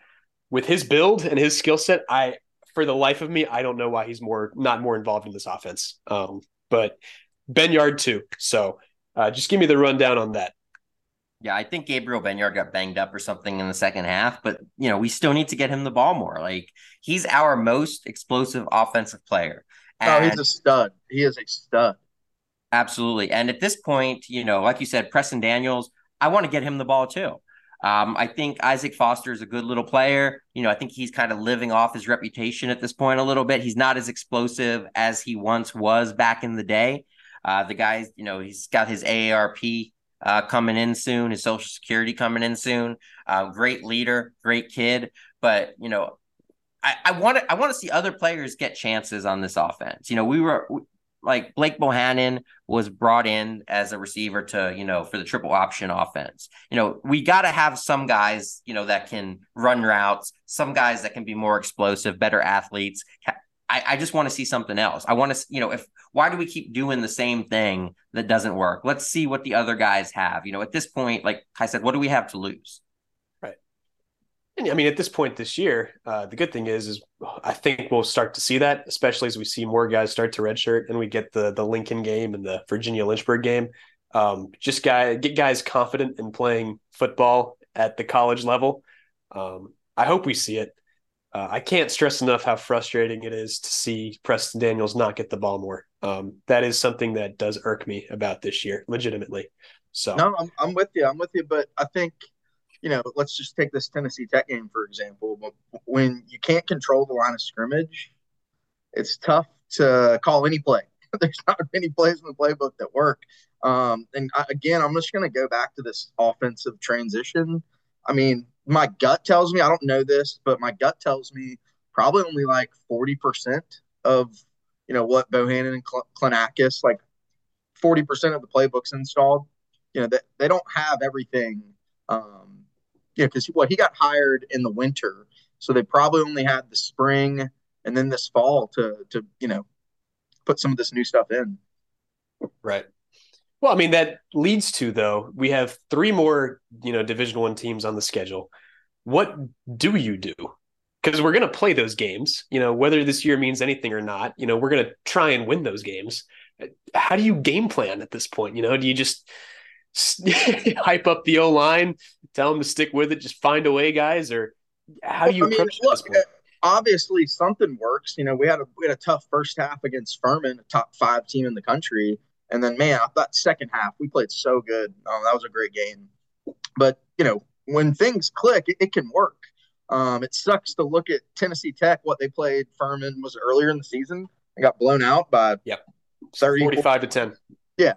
with his build and his skill set, I for the life of me, I don't know why he's more not more involved in this offense. Um, but Benyard too. So uh, just give me the rundown on that. Yeah, I think Gabriel Benyard got banged up or something in the second half, but you know we still need to get him the ball more. Like he's our most explosive offensive player. And oh, he's a stud. He is a stud. Absolutely. And at this point, you know, like you said, Preston Daniels, I want to get him the ball too. Um, I think Isaac Foster is a good little player. You know, I think he's kind of living off his reputation at this point a little bit. He's not as explosive as he once was back in the day. Uh, the guy, you know, he's got his AARP uh, coming in soon, his Social Security coming in soon. Uh, great leader, great kid, but you know, I want to I want to see other players get chances on this offense. You know, we were like Blake Bohannon was brought in as a receiver to, you know, for the triple option offense. You know, we got to have some guys, you know, that can run routes, some guys that can be more explosive, better athletes. I, I just want to see something else. I want to, you know, if why do we keep doing the same thing that doesn't work? Let's see what the other guys have. You know, at this point, like I said, what do we have to lose? And I mean, at this point this year, uh, the good thing is, is I think we'll start to see that, especially as we see more guys start to redshirt and we get the the Lincoln game and the Virginia Lynchburg game. Um, just guy get guys confident in playing football at the college level. Um, I hope we see it. Uh, I can't stress enough how frustrating it is to see Preston Daniels not get the ball more. Um, that is something that does irk me about this year, legitimately. So no, I'm, I'm with you. I'm with you, but I think you know, let's just take this Tennessee Tech game for example. When you can't control the line of scrimmage, it's tough to call any play. *laughs* There's not many plays in the playbook that work. Um, and I, again, I'm just going to go back to this offensive transition. I mean, my gut tells me I don't know this, but my gut tells me probably only like forty percent of you know what Bohannon and Cl- like forty percent of the playbooks installed. You know that they, they don't have everything. Um, yeah, because what he got hired in the winter, so they probably only had the spring and then this fall to to you know put some of this new stuff in. Right. Well, I mean that leads to though we have three more you know Division One teams on the schedule. What do you do? Because we're going to play those games. You know whether this year means anything or not. You know we're going to try and win those games. How do you game plan at this point? You know, do you just *laughs* hype up the O line, tell them to stick with it, just find a way, guys, or how do you I mean, look, Obviously, something works. You know, we had a we had a tough first half against Furman, a top five team in the country and then, man, I thought second half we played so good. Um, that was a great game. But you know, when things click, it, it can work. Um, it sucks to look at Tennessee Tech. What they played Furman was earlier in the season. They got blown out by yep. 30, 45 to 10. Yeah.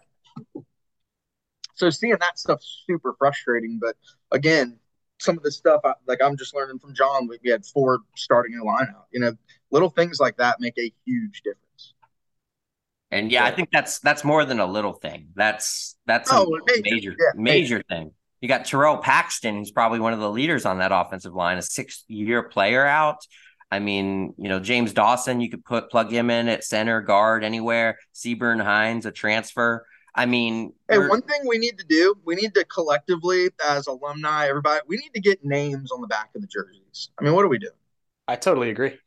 So seeing that stuff super frustrating. But again, some of the stuff I, like I'm just learning from Jon. We, we had four starting a lineup. You know, little things like that make a huge difference. And yeah, I think that's that's more than a little thing. That's that's oh, a major major, yeah, major thing. You got Terrell Paxton, who's probably one of the leaders on that offensive line, a six year player out. I mean, you know, James Dawson, you could put plug him in at center, guard, anywhere. Seaburn Hines, a transfer. I mean, hey, one thing we need to do, we need to collectively, as alumni, everybody, we need to get names on the back of the jerseys. I mean, what do we do? I totally agree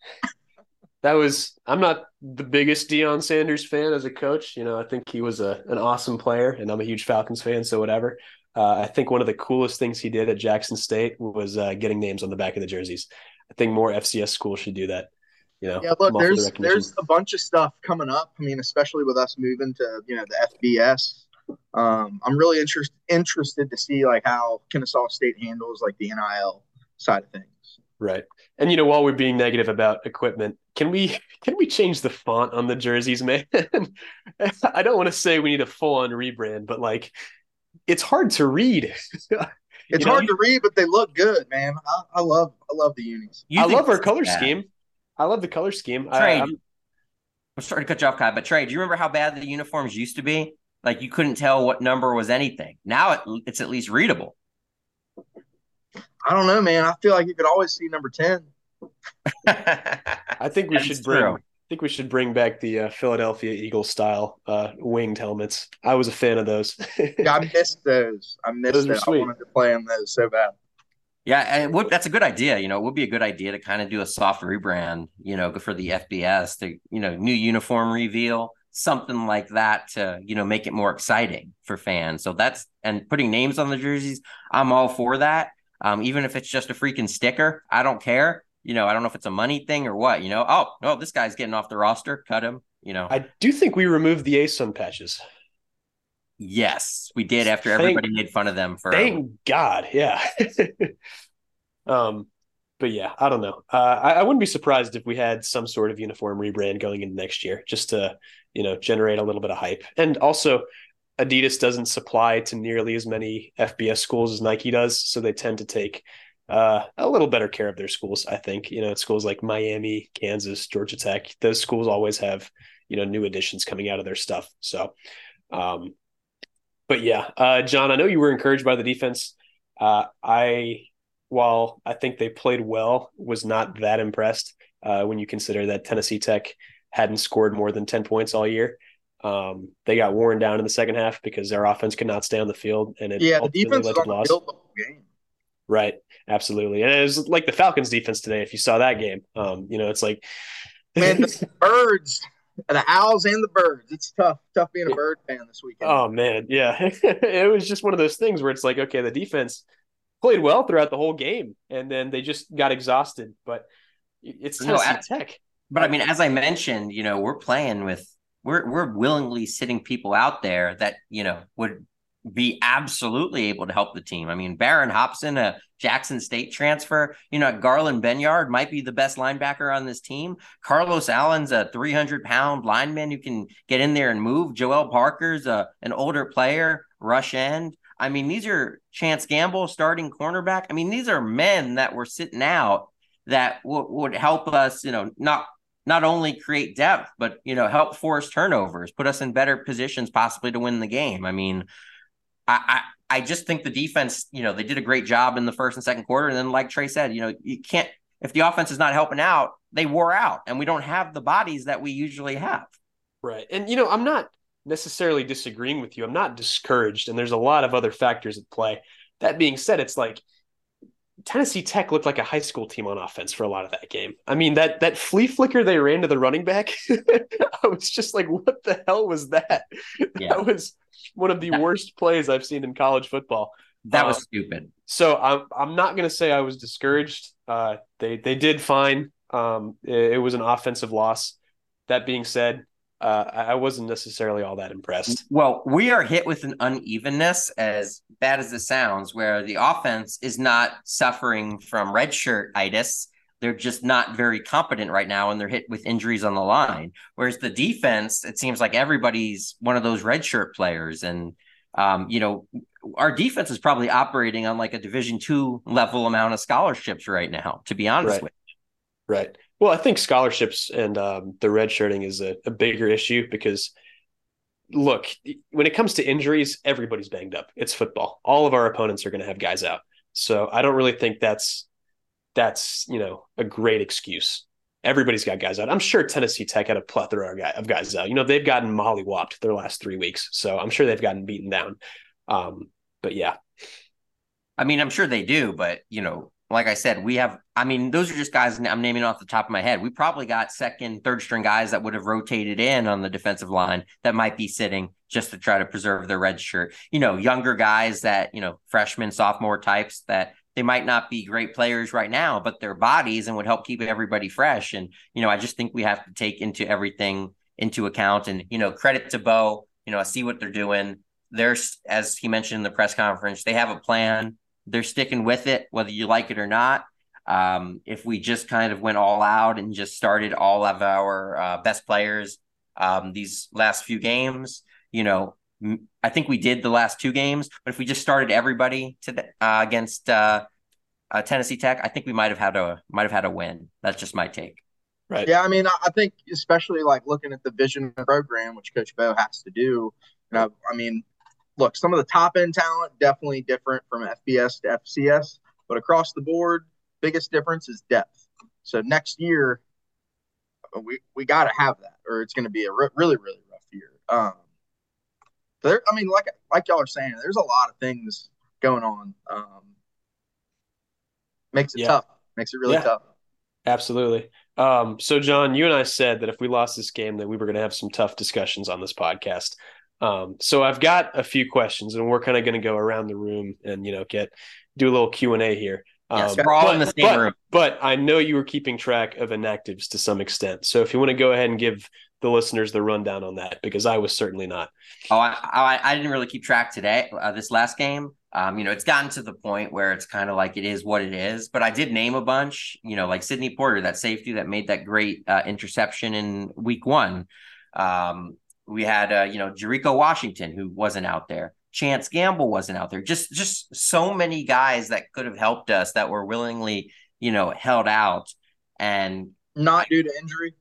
that was I'm not the biggest Deion Sanders fan as a coach. You know, I think he was a an awesome player, and I'm a huge Falcons fan, so whatever. Uh, I think one of the coolest things he did at Jackson State was uh, getting names on the back of the jerseys. I think more FCS schools should do that. You know, yeah. Look, there's there's a bunch of stuff coming up. I mean, especially with us moving to you know the FBS. Um, I'm really interested interested to see like how Kennesaw State handles like the NIL side of things. Right. And you know, while we're being negative about equipment, can we *laughs* can we change the font on the jerseys, *laughs* man? I don't want to say we need a full on rebrand, but like it's hard to read. *laughs* it's know, hard to read, but they look good, man. I, I love I love the unis. You I love our color bad. scheme. I love the color scheme. Trade. I, I'm, I'm sorry to cut you off, Kai, but Trey, do you remember how bad the uniforms used to be? Like you couldn't tell what number was anything. Now it, it's at least readable. I don't know, man. I feel like you could always see number ten. *laughs* I think we should bring. True. I think we should bring back the uh, Philadelphia Eagle style uh, winged helmets. I was a fan of those. *laughs* yeah, I missed those. I missed those. It. I wanted to play on those so bad. Yeah, that's a good idea. You know, it would be a good idea to kind of do a soft rebrand. You know, for the FBS, to you know, new uniform reveal, something like that to you know make it more exciting for fans. So that's and putting names on the jerseys. I'm all for that. Um, even if it's just a freaking sticker, I don't care you know, I don't know if it's a money thing or what, you know. Oh, no, this guy's getting off the roster, cut him, you know. I do think we removed the ASUN patches. Yes, we did after thank, everybody made fun of them for Thank God, yeah. *laughs* um but yeah, I don't know. Uh, I, I, wouldn't be surprised if we had some sort of uniform rebrand going into next year, just to you know generate a little bit of hype. And also, Adidas doesn't supply to nearly as many FBS schools as Nike does, so they tend to take uh, a little better care of their schools. I think you know schools like Miami, Kansas, Georgia Tech. Those schools always have you know new additions coming out of their stuff. So, um, but yeah, uh, Jon, I know you were encouraged by the defense. Uh, I, while I think they played well, was not that impressed uh, when you consider that Tennessee Tech hadn't scored more than ten points all year. Um, they got worn down in the second half because their offense could not stay on the field, and it yeah, the defense led to loss. game. Right, absolutely, and it was like the Falcons' defense today. If you saw that game, um, you know, it's like man, the *laughs* birds, the owls, and the birds. It's tough, tough being a bird fan this weekend. Oh man, yeah, *laughs* it was just one of those things where it's like, okay, the defense played well throughout the whole game, and then they just got exhausted. But it's Tennessee no, Tech. But I mean, as I mentioned, you know, we're playing with we're we're willingly sitting people out there that you know would be absolutely able to help the team. I mean, Baron Hopson, a Jackson State transfer, you know, Garland Benyard might be the best linebacker on this team. Carlos Allen's a 300 pound lineman who can get in there and move. Joel Parker's a, an older player, rush end. I mean, these are Chance Gamble starting cornerback. I mean, these are men that were sitting out that w- would help us, you know, not not only create depth, but you know, help force turnovers, put us in better positions possibly to win the game. I mean, I, I I just think the defense, you know, they did a great job in the first and second quarter. And then, like Trey said, you know, you can't if the offense is not helping out, they wore out, and we don't have the bodies that we usually have. Right, and you know, I'm not necessarily disagreeing with you. I'm not discouraged, and there's a lot of other factors at play. That being said, it's like Tennessee Tech looked like a high school team on offense for a lot of that game. I mean, that that flea flicker they ran to the running back, *laughs* I was just like, what the hell was that? Yeah. That was one of the that, worst plays I've seen in college football. That was um, stupid. So I'm I'm not going to say I was discouraged. Uh, they they did fine. Um, it, it was an offensive loss. That being said, uh, I wasn't necessarily all that impressed. Well, we are hit with an unevenness, as bad as it sounds, where the offense is not suffering from redshirt itis. They're just not very competent right now, and they're hit with injuries on the line. Whereas the defense, it seems like everybody's one of those redshirt players, and um, you know, our defense is probably operating on like a Division two level amount of scholarships right now. To be honest right. with you, right. Well, I think scholarships and um, the red shirting is a, a bigger issue because look, when it comes to injuries, everybody's banged up. It's football. All of our opponents are going to have guys out. So I don't really think that's that's you know a great excuse. Everybody's got guys out. I'm sure Tennessee Tech had a plethora of guys out. You know they've gotten mollywopped their last three weeks, so I'm sure they've gotten beaten down. Um, but yeah, I mean, I'm sure they do, but you know, like I said, we have, I mean, those are just guys I'm naming off the top of my head. We probably got second, third string guys that would have rotated in on the defensive line that might be sitting just to try to preserve their red shirt. You know, younger guys that, you know, freshman, sophomore types that they might not be great players right now, but their bodies and would help keep everybody fresh. And, you know, I just think we have to take into everything into account and, you know, credit to Bo, you know, I see what they're doing. There's, as he mentioned in the press conference, they have a plan they're sticking with it, whether you like it or not. Um, if we just kind of went all out and just started all of our uh, best players um, these last few games, you know, I think we did the last two games. But if we just started everybody to the, uh, against uh, uh, Tennessee Tech, I think we might have had a might have had a win. That's just my take. Right. Yeah, I mean, I think especially like looking at the vision program, which Coach Bo has to do. You know, I mean, look, some of the top end talent definitely different from FBS to FCS, but across the board, biggest difference is depth. So next year, we we got to have that, or it's going to be a re- really really rough year. Um, there, I mean, like like y'all are saying, there's a lot of things going on. Um, makes it yeah. tough. Makes it really yeah. tough. Absolutely. Um, so, Jon, you and I said that if we lost this game, that we were going to have some tough discussions on this podcast. Um, so I've got a few questions, and we're kind of going to go around the room and you know get do a little Q and A here. Um, yes, we're all but, in the same but, room. But I know you were keeping track of inactives to some extent. So if you want to go ahead and give the listeners the rundown on that, because I was certainly not. Oh, I I, I didn't really keep track today. Uh, this last game, um, you know, it's gotten to the point where it's kind of like it is what it is. But I did name a bunch. You know, like Sidney Porter, that safety that made that great uh, interception in Week One. Um, we had uh, you know Jericho Washington who wasn't out there. Chance Gamble wasn't out there. Just just so many guys that could have helped us that were willingly, you know, held out and not due to injury.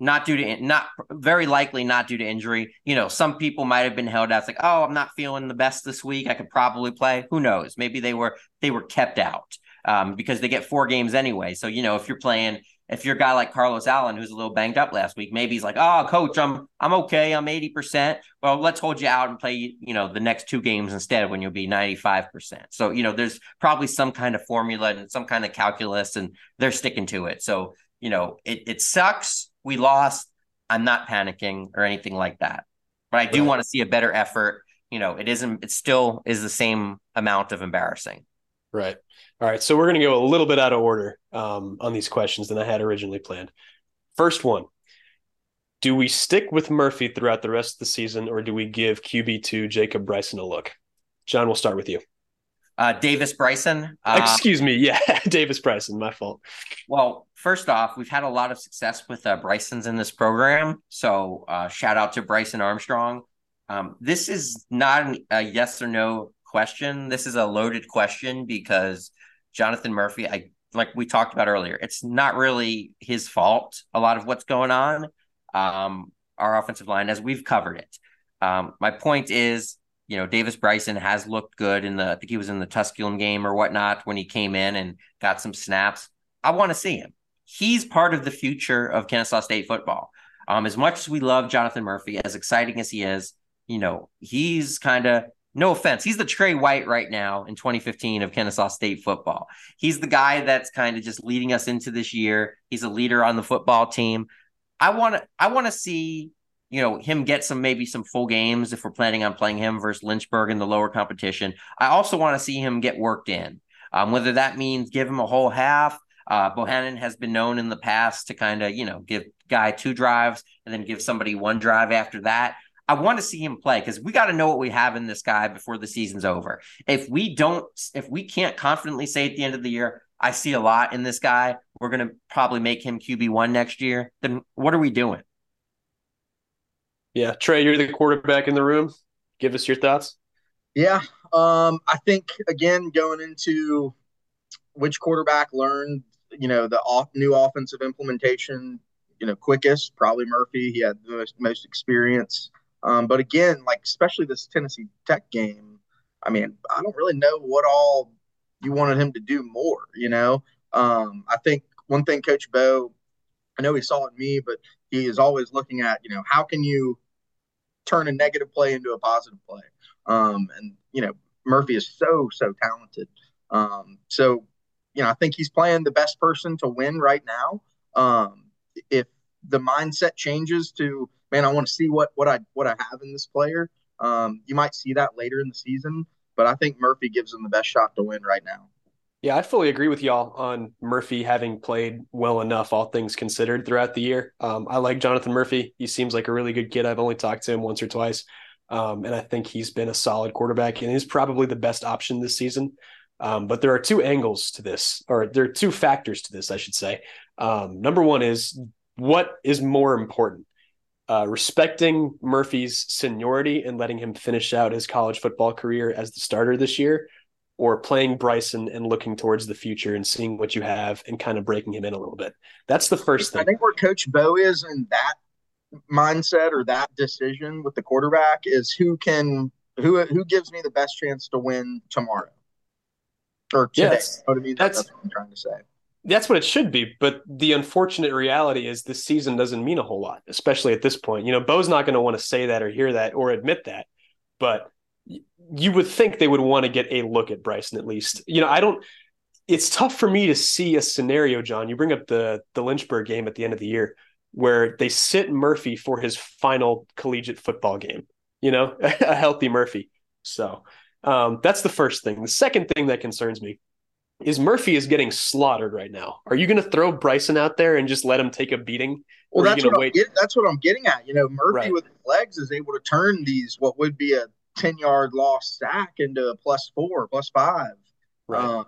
not due to not very likely not due to injury. You know, some people might have been held out. It's like, oh, I'm not feeling the best this week. I could probably play. Who knows? Maybe they were they were kept out um, because they get four games anyway. So you know, if you're playing, if you're a guy like Carlos Allen who's a little banged up last week, maybe he's like, oh, coach, I'm I'm okay. I'm eighty percent. Well, let's hold you out and play you know the next two games instead when you'll be ninety five percent. So you know, there's probably some kind of formula and some kind of calculus, and they're sticking to it. So you know, it it sucks we lost. I'm not panicking or anything like that. But I do want to see a better effort. You know, it isn't, it still is the same amount of embarrassing. Right. All right. So we're going to go a little bit out of order um, on these questions than I had originally planned. First one Do we stick with Murphy throughout the rest of the season or do we give QB2 Jacob Bryson a look? Jon, we'll start with you. Uh, Davis Bryson. Uh, Excuse me. *laughs* Yeah, Davis Bryson. My fault. Well, first off, we've had a lot of success with uh, Brysons in this program. So uh, shout out to Bryson Armstrong. Um, this is not a yes or no question. This is a loaded question because Jonathan Murphy, I like we talked about earlier, it's not really his fault. A lot of what's going on, um, our offensive line, as we've covered it. Um, my point is you know, Davis Bryson has looked good in the, I think he was in the Tusculum game or whatnot when he came in and got some snaps. I want to see him. He's part of the future of Kennesaw State football. Um, as much as we love Jonathan Murphy, as exciting as he is, you know, he's kind of, no offense, he's the Trey White right now in 2015 of Kennesaw State football. He's the guy that's kind of just leading us into this year. He's a leader on the football team. I want to, I want to see you know him get some maybe some full games if we're planning on playing him versus Lynchburg in the lower competition. I also want to see him get worked in, um, whether that means give him a whole half. Uh, Bohannon has been known in the past to kind of you know give guy two drives and then give somebody one drive after that. I want to see him play because we got to know what we have in this guy before the season's over. If we don't, if we can't confidently say at the end of the year, I see a lot in this guy, we're going to probably make him QB one next year. Then what are we doing? Yeah, Trey, you're the quarterback in the room. Give us your thoughts. Yeah, um, I think again going into which quarterback learned, you know, the off, new offensive implementation, you know, quickest, probably Murphy. He had the most, most experience. Um, but again, like especially this Tennessee Tech game, I mean, I don't really know what all you wanted him to do more. You know, um, I think one thing Coach Bo, I know he saw it me, but he is always looking at, you know, how can you turn a negative play into a positive play. Um, and you know, Murphy is so so talented. Um, so you know, I think he's playing the best person to win right now. Um, if the mindset changes to man, I want to see what what I what I have in this player. Um, you might see that later in the season, but I think Murphy gives him the best shot to win right now. Yeah, I fully agree with y'all on Murphy having played well enough, all things considered, throughout the year. Um, I like Jonathan Murphy. He seems like a really good kid. I've only talked to him once or twice, um, and I think he's been a solid quarterback and is probably the best option this season. Um, but there are two angles to this, or there are two factors to this, I should say. Um, number one is what is more important? Uh, respecting Murphy's seniority and letting him finish out his college football career as the starter this year, or playing Bryson and looking towards the future and seeing what you have and kind of breaking him in a little bit. That's the first thing. I think where Coach Bo is in that mindset or that decision with the quarterback is who can who who gives me the best chance to win tomorrow or today. Yes, you know I mean? that's, that's what I'm trying to say. That's what it should be, but the unfortunate reality is this season doesn't mean a whole lot, especially at this point. You know, Bo's not going to want to say that or hear that or admit that, but you would think they would want to get a look at Bryson at least. You know, I don't. It's tough for me to see a scenario, Jon. You bring up the the Lynchburg game at the end of the year where they sit Murphy for his final collegiate football game. You know, *laughs* a healthy Murphy. So um, that's the first thing. The second thing that concerns me is Murphy is getting slaughtered right now. Are you going to throw Bryson out there and just let him take a beating? Well, that's what, get, that's what I'm getting at. You know, Murphy right. with legs is able to turn these what would be a 10 yard loss sack into a plus four, plus five. Right. Um,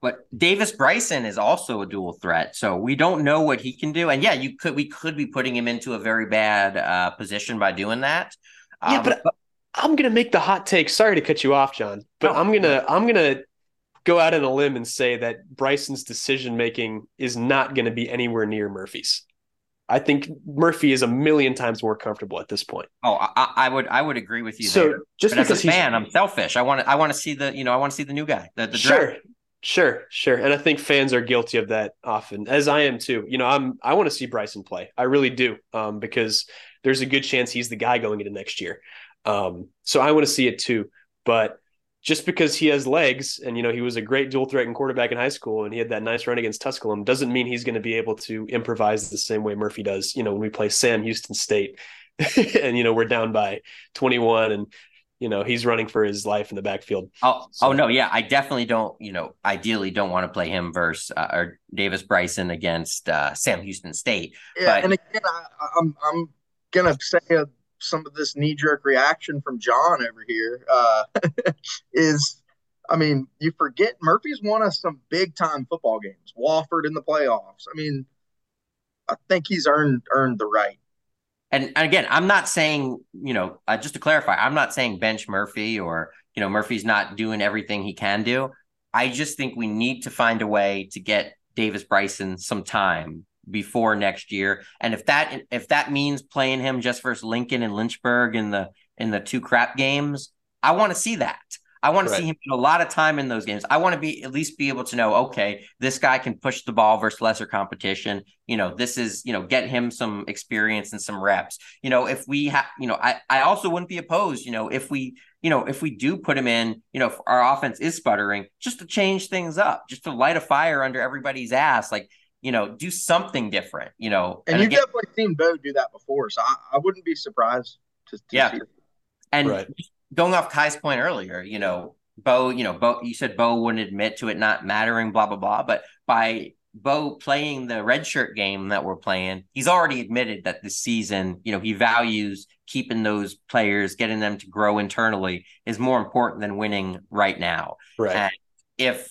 but Davis Bryson is also a dual threat, so we don't know what he can do. And yeah, you could we could be putting him into a very bad uh, position by doing that. Yeah, um, but, but, I'm gonna make the hot take. Sorry to cut you off, Jon, but I'm gonna I'm gonna go out on a limb and say that Bryson's decision making is not going to be anywhere near Murphy's. I think Murphy is a million times more comfortable at this point. Oh, I, I would I would agree with you. So there. just but because as a fan, I'm selfish. I want to I want to see the you know I want to see the new guy. The, the sure, draft. sure, sure. And I think fans are guilty of that often, as I am too. You know, I'm I want to see Bryson play. I really do, um, because there's a good chance he's the guy going into next year. Um, so I want to see it too. But just because he has legs and you know he was a great dual threat and quarterback in high school and he had that nice run against Tusculum doesn't mean he's going to be able to improvise the same way Murphy does. You know, when we play Sam Houston State *laughs* and you know we're down by 21 and you know he's running for his life in the backfield. Oh, So- oh no, yeah, I definitely don't. You know, ideally don't want to play him versus uh, or Davis Bryson against uh, Sam Houston State. Yeah, But- and again, I, I'm I'm gonna say uh, some of this knee jerk reaction from Jon over here uh, *laughs* is, I mean, you forget Murphy's won us some big time football games. Wofford in the playoffs. I mean, I think he's earned earned the right. And, and again, I'm not saying, you know, uh, just to clarify, I'm not saying bench Murphy or, you know, Murphy's not doing everything he can do. I just think we need to find a way to get Davis Bryson some time before next year. And if that if that means playing him just versus Lincoln and Lynchburg in the in the two crap games, I want to see that. I want to see him get a lot of time in those games. I want to be at least be able to know, okay, this guy can push the ball versus lesser competition. You know, this is, you know, get him some experience and some reps. You know, if we have, you know, I, I also wouldn't be opposed, you know, if we, you know, if we do put him in, you know, if our offense is sputtering, just to change things up, just to light a fire under everybody's ass, like, you know, do something different, you know. And, you've again, definitely seen Bo do that before, so I, I wouldn't be surprised to, to Yeah. see it. And Right. going off Kai's point earlier, you know, Bo, you know, Bo, you said Bo wouldn't admit to it not mattering, blah, blah, blah. But by Bo playing the red shirt game that we're playing, he's already admitted that this season, you know, he values keeping those players, getting them to grow internally is more important than winning right now. Right. And if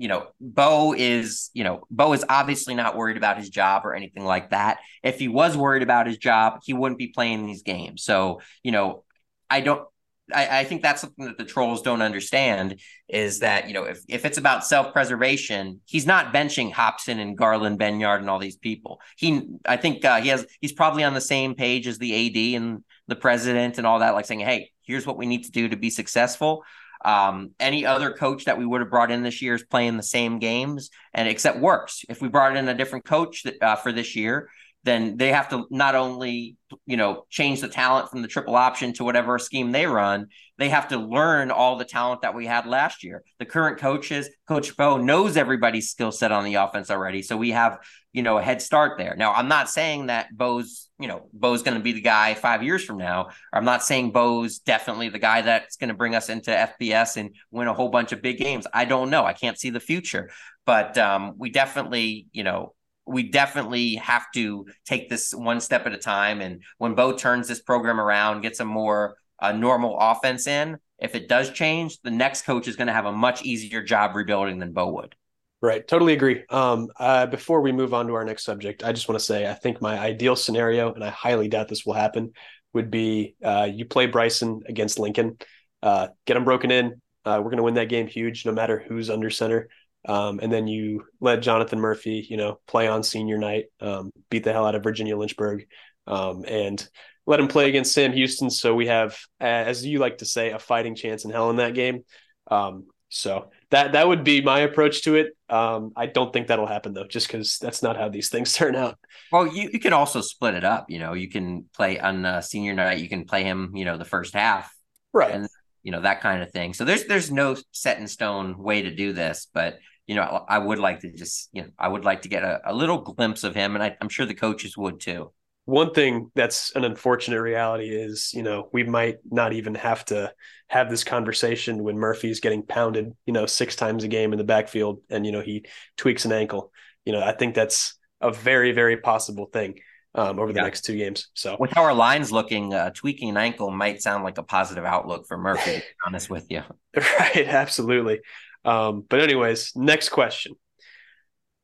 you know, Bo is, you know, Bo is obviously not worried about his job or anything like that. If he was worried about his job, he wouldn't be playing these games. So, you know, I don't I, I think that's something that the trolls don't understand is that, you know, if, if it's about self-preservation, he's not benching Hopson and Garland, Benyard, and all these people. He I think uh, he has he's probably on the same page as the AD and the president and all that, like saying, Hey, here's what we need to do to be successful. Um, any other coach that we would have brought in this year is playing the same games, and except works. If we brought in a different coach that, uh, for this year, then they have to not only you know change the talent from the triple option to whatever scheme they run, they have to learn all the talent that we had last year. The current coaches, Coach Bo knows everybody's skill set on the offense already, so we have you know a head start there. Now, I'm not saying that Bo's you know Bo's going to be the guy five years from now. I'm not saying Bo's definitely the guy that's going to bring us into FBS and win a whole bunch of big games. I don't know. I can't see the future, but um, we definitely you know we definitely have to take this one step at a time. And when Bo turns this program around, gets a more uh, normal offense in, if it does change, the next coach is going to have a much easier job rebuilding than Bo would. Right. Totally agree. Um, uh, before we move on to our next subject, I just want to say I think my ideal scenario, and I highly doubt this will happen, would be uh, you play Bryson against Lincoln, uh, get him broken in. Uh, we're going to win that game huge, no matter who's under center. Um, and then you let Jonathan Murphy, you know, play on senior night, um, beat the hell out of Virginia Lynchburg, um, and let him play against Sam Houston. So we have, as you like to say, a fighting chance in hell in that game. Um, so that that would be my approach to it. Um, I don't think that'll happen though, just because that's not how these things *laughs* turn out. Well, you, you can also split it up. You know, you can play on uh, senior night. You can play him, you know, the first half, Right. and you know that kind of thing. So there's there's no set in stone way to do this, but you know, I, I would like to just you know I would like to get a, a little glimpse of him, and I, I'm sure the coaches would too. One thing that's an unfortunate reality is, you know, we might not even have to have this conversation when Murphy's getting pounded, you know, six times a game in the backfield and, you know, he tweaks an ankle. You know, I think that's a very, very possible thing um, over the Yeah. next two games. So, With how our line's looking, uh, tweaking an ankle might sound like a positive outlook for Murphy. to be honest with you. *laughs* right, absolutely. Um, but, anyways, next question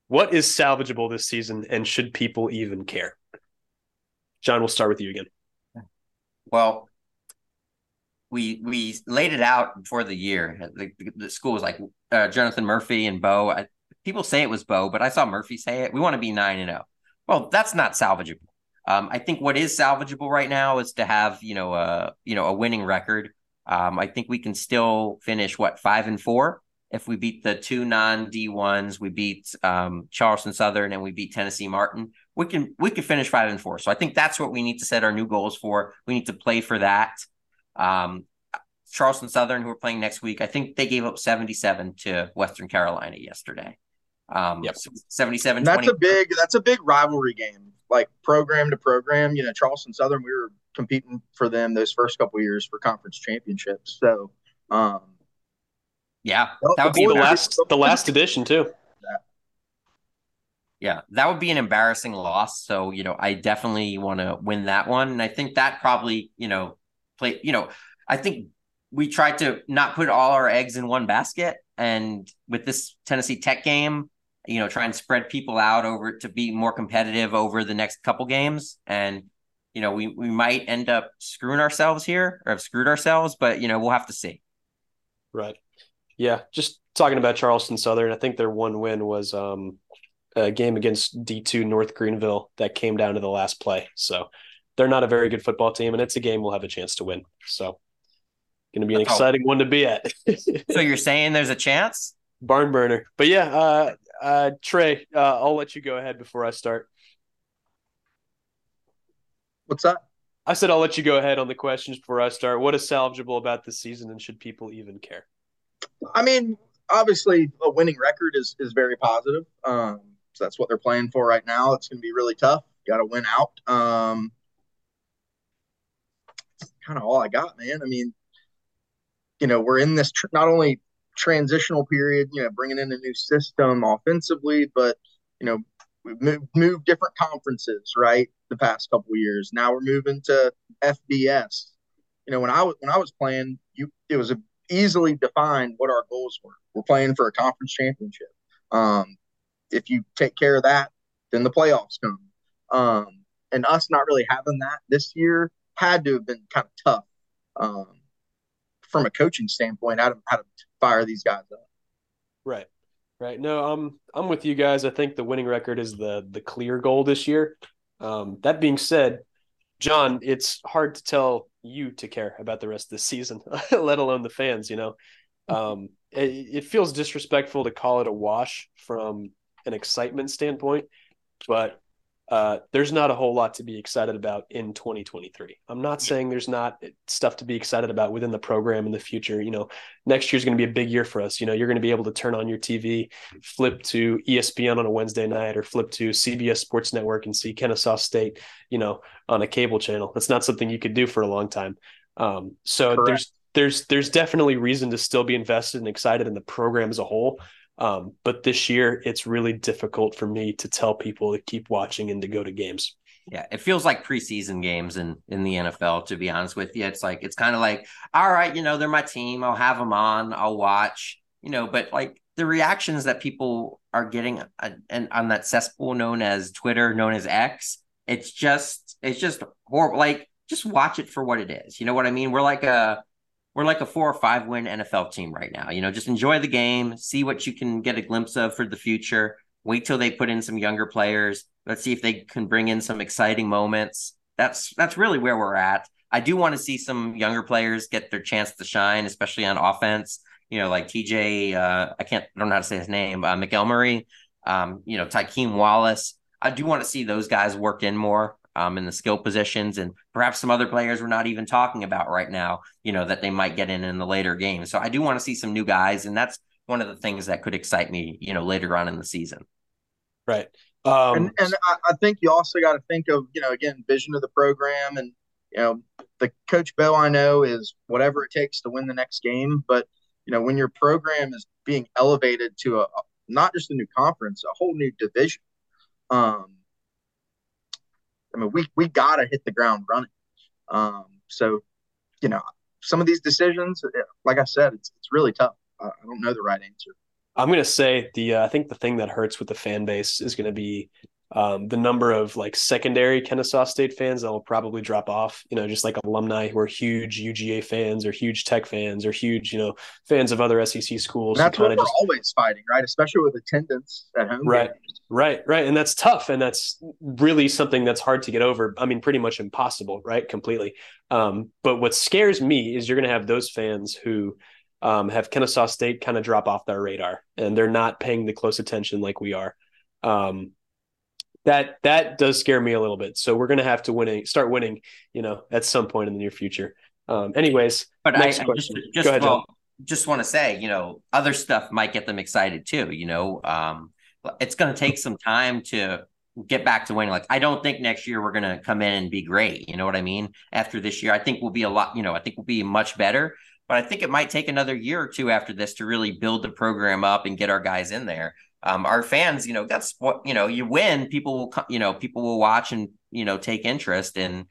What is salvageable this season and should people even care? Jon, we'll start with you again. Well, we we laid it out before the year. The, the school was like uh, Jonathan Murphy and Bo. I, people say it was Bo, but I saw Murphy say it. We want to be nine and zero. Well, that's not salvageable. Um, I think what is salvageable right now is to have you know a you know a winning record. Um, I think we can still finish what five and four if we beat the two non D ones. We beat um, Charleston Southern and we beat Tennessee Martin. We can we can finish five and four. So I think that's what we need to set our new goals for. We need to play for that. Um, Charleston Southern, who are playing next week, I think they gave up 77 to Western Carolina yesterday. Um, yep. 77 That's a big that's a big rivalry game, like program to program. You know, Charleston Southern, we were competing for them those first couple years for conference championships. So, um, yeah, that would be the last the last edition too. Yeah, that would be an embarrassing loss. So, you know, I definitely want to win that one. And I think that probably, you know, play, you know, I think we tried to not put all our eggs in one basket. And with this Tennessee Tech game, you know, try and spread people out over to be more competitive over the next couple games. And, you know, we, we might end up screwing ourselves here or have screwed ourselves, but, you know, we'll have to see. Right. Yeah. Just talking about Charleston Southern, I think their one win was um, a game against D2 North Greenville that came down to the last play. So they're not a very good football team, and it's a game we'll have a chance to win. So going to be an exciting one to be at. *laughs* so you're saying there's a chance? Barn burner. But yeah, uh, uh, Trey, uh, I'll let you go ahead before I start. What's that? I said I'll let you go ahead on the questions before I start. What is salvageable about this season, and should people even care? I mean, obviously, a winning record is is very positive. Um, so that's what they're playing for right now. It's going to be really tough. Got to win out. Um, kind of all I got, man. I mean, you know, we're in this tr- not only transitional period, you know, bringing in a new system offensively, but you know, we've moved, moved different conferences, right? The past couple years. Now we're moving to FBS. You know, when I was when I was playing, you it was a, easily defined what our goals were. We're playing for a conference championship. Um, if you take care of that, then the playoffs come. Um, and us not really having that this year had to have been kind of tough. Um, from a coaching standpoint how to how to fire these guys up. Right. Right. No, I'm I'm with you guys. I think the winning record is the the clear goal this year. Um, that being said, Jon, it's hard to tell you to care about the rest of the season, *laughs* let alone the fans. You know, um, it, it feels disrespectful to call it a wash from an excitement standpoint, but uh, there's not a whole lot to be excited about in 2023. I'm not saying there's not stuff to be excited about within the program in the future. You know, next year's going to be a big year for us. You know, you're going to be able to turn on your TV, flip to ESPN on a Wednesday night, or flip to CBS Sports Network and see Kennesaw State, you know, on a cable channel. That's not something you could do for a long time. Um, so Correct. there's there's there's definitely reason to still be invested and excited in the program as a whole. Um, but this year, it's really difficult for me to tell people to keep watching and to go to games. Yeah, it feels like preseason games in in the NFL. To be honest with you, it's like it's kind of like, all right, you know, they're my team. I'll have them on. I'll watch. You know, but like the reactions that people are getting uh, and on that cesspool known as Twitter, known as X, it's just it's just horrible. Like just watch it for what it is. You know what I mean? We're like a we're like a four or five win NFL team right now. You know, just enjoy the game, see what you can get a glimpse of for the future. Wait till they put in some younger players. Let's see if they can bring in some exciting moments. That's that's really where we're at. I do want to see some younger players get their chance to shine, especially on offense. You know, like TJ, uh, I can't, I don't know how to say his name, uh, McElmurray, um, you know, Tykeem Wallace. I do want to see those guys work in more um, in the skill positions, and perhaps some other players we're not even talking about right now. You know that they might get in in the later games. So I do want to see some new guys, and that's one of the things that could excite me. You know, later on in the season. Right. Um, and and I, I think you also got to think of you know again vision of the program and you know the coach Bo I know is whatever it takes to win the next game, but you know when your program is being elevated to a not just a new conference, a whole new division. Um, I mean, we we got to hit the ground running. Um, so, you know, some of these decisions, like I said, it's it's really tough. I, don't know the right answer. I'm to say the uh, I think the thing that hurts with the fan base is to be um, the number of like secondary Kennesaw State fans that will probably drop off. You know, just like alumni who are huge UGA fans or huge Tech fans or huge, you know, fans of other SEC schools. That's what we're just, always fighting, right? Especially with attendance at home. Right, games. right, right, and that's tough, and that's really something that's hard to get over. I mean, pretty much impossible, right? Completely. Um, but what scares me is you're going to have those fans who. Um, have Kennesaw State kind of drop off their radar, and they're not paying the close attention like we are. Um, that that does scare me a little bit. So we're going to have to winning start winning, you know, at some point in the near future. Um, anyways, but next I, question. just, just, ahead, well, just want to say, you know, other stuff might get them excited too. You know, um, it's going to take some time to get back to winning. Like, I don't think next year we're going to come in and be great. You know what I mean? After this year, I think we'll be a lot. You know, I think we'll be much better. But I think it might take another year or two after this to really build the program up and get our guys in there um, our fans, you know, that's what you know. You win, people will, you know, people will watch and you know take interest. And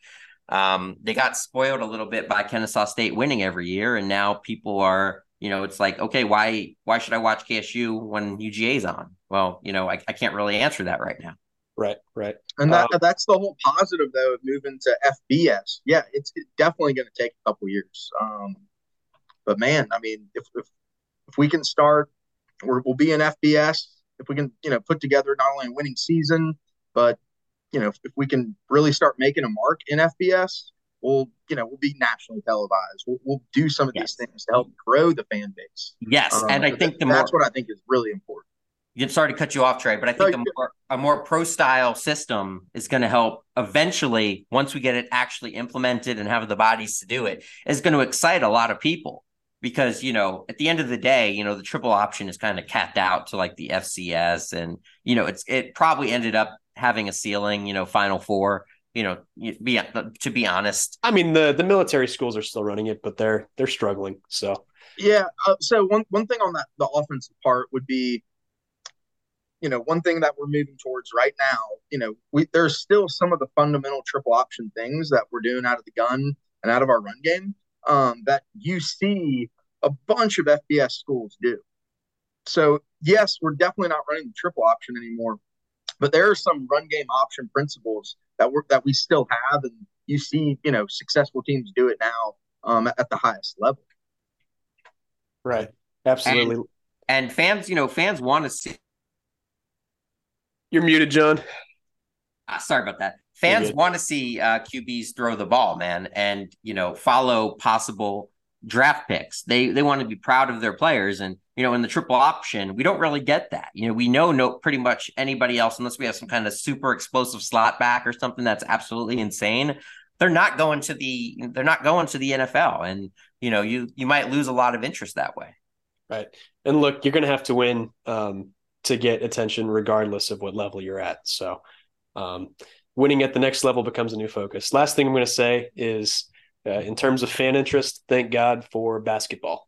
um, they got spoiled a little bit by Kennesaw State winning every year, and now people are, you know, it's like, okay, why why should I watch KSU when UGA's on? Well, you know, I, I can't really answer that right now. Right, right. And that um, that's the whole positive though of moving to FBS. Yeah, it's, it's definitely going to take a couple years. Um, but man, I mean, if if, if we can start, we will be in FBS if we can, you know, put together not only a winning season, but you know, if, if we can really start making a mark in FBS, we'll, you know, we'll be nationally televised. We'll, we'll do some of yes. these things to help grow the fan base. Yes, um, and I think the that's more, what I think is really important. Sorry to cut you off, Trey, but I think no, a more a more pro style system is going to help eventually. Once we get it actually implemented and have the bodies to do it, is going to excite a lot of people because you know at the end of the day you know the triple option is kind of capped out to like the fcs and you know it's it probably ended up having a ceiling you know final four you know be to be honest. I mean the the military schools are still running it but they're they're struggling so. Yeah uh, so one one thing on that the offensive part would be you know one thing that we're moving towards right now you know we there's still some of the fundamental triple option things that we're doing out of the gun and out of our run game um, that you see a bunch of FBS schools do. So, yes, we're definitely not running the triple option anymore, but there are some run game option principles that work that we still have, and you see, you know, successful teams do it now um, at the highest level. Right. Absolutely. And, and fans, you know, fans want to see. You're muted, Jon. Uh, sorry about that. Fans want to see uh, QBs throw the ball, man, and you know, follow possible draft picks. They they want to be proud of their players, and you know, in the triple option, we don't really get that. You know, we know no pretty much anybody else unless we have some kind of super explosive slot back or something that's absolutely insane. They're not going to the they're not going to the NFL, and you know, you you might lose a lot of interest that way. Right, and look, you're going to have to win um, to get attention, regardless of what level you're at. So. Um, winning at the next level becomes a new focus. Last thing I'm going to say is uh, in terms of fan interest, thank God for basketball.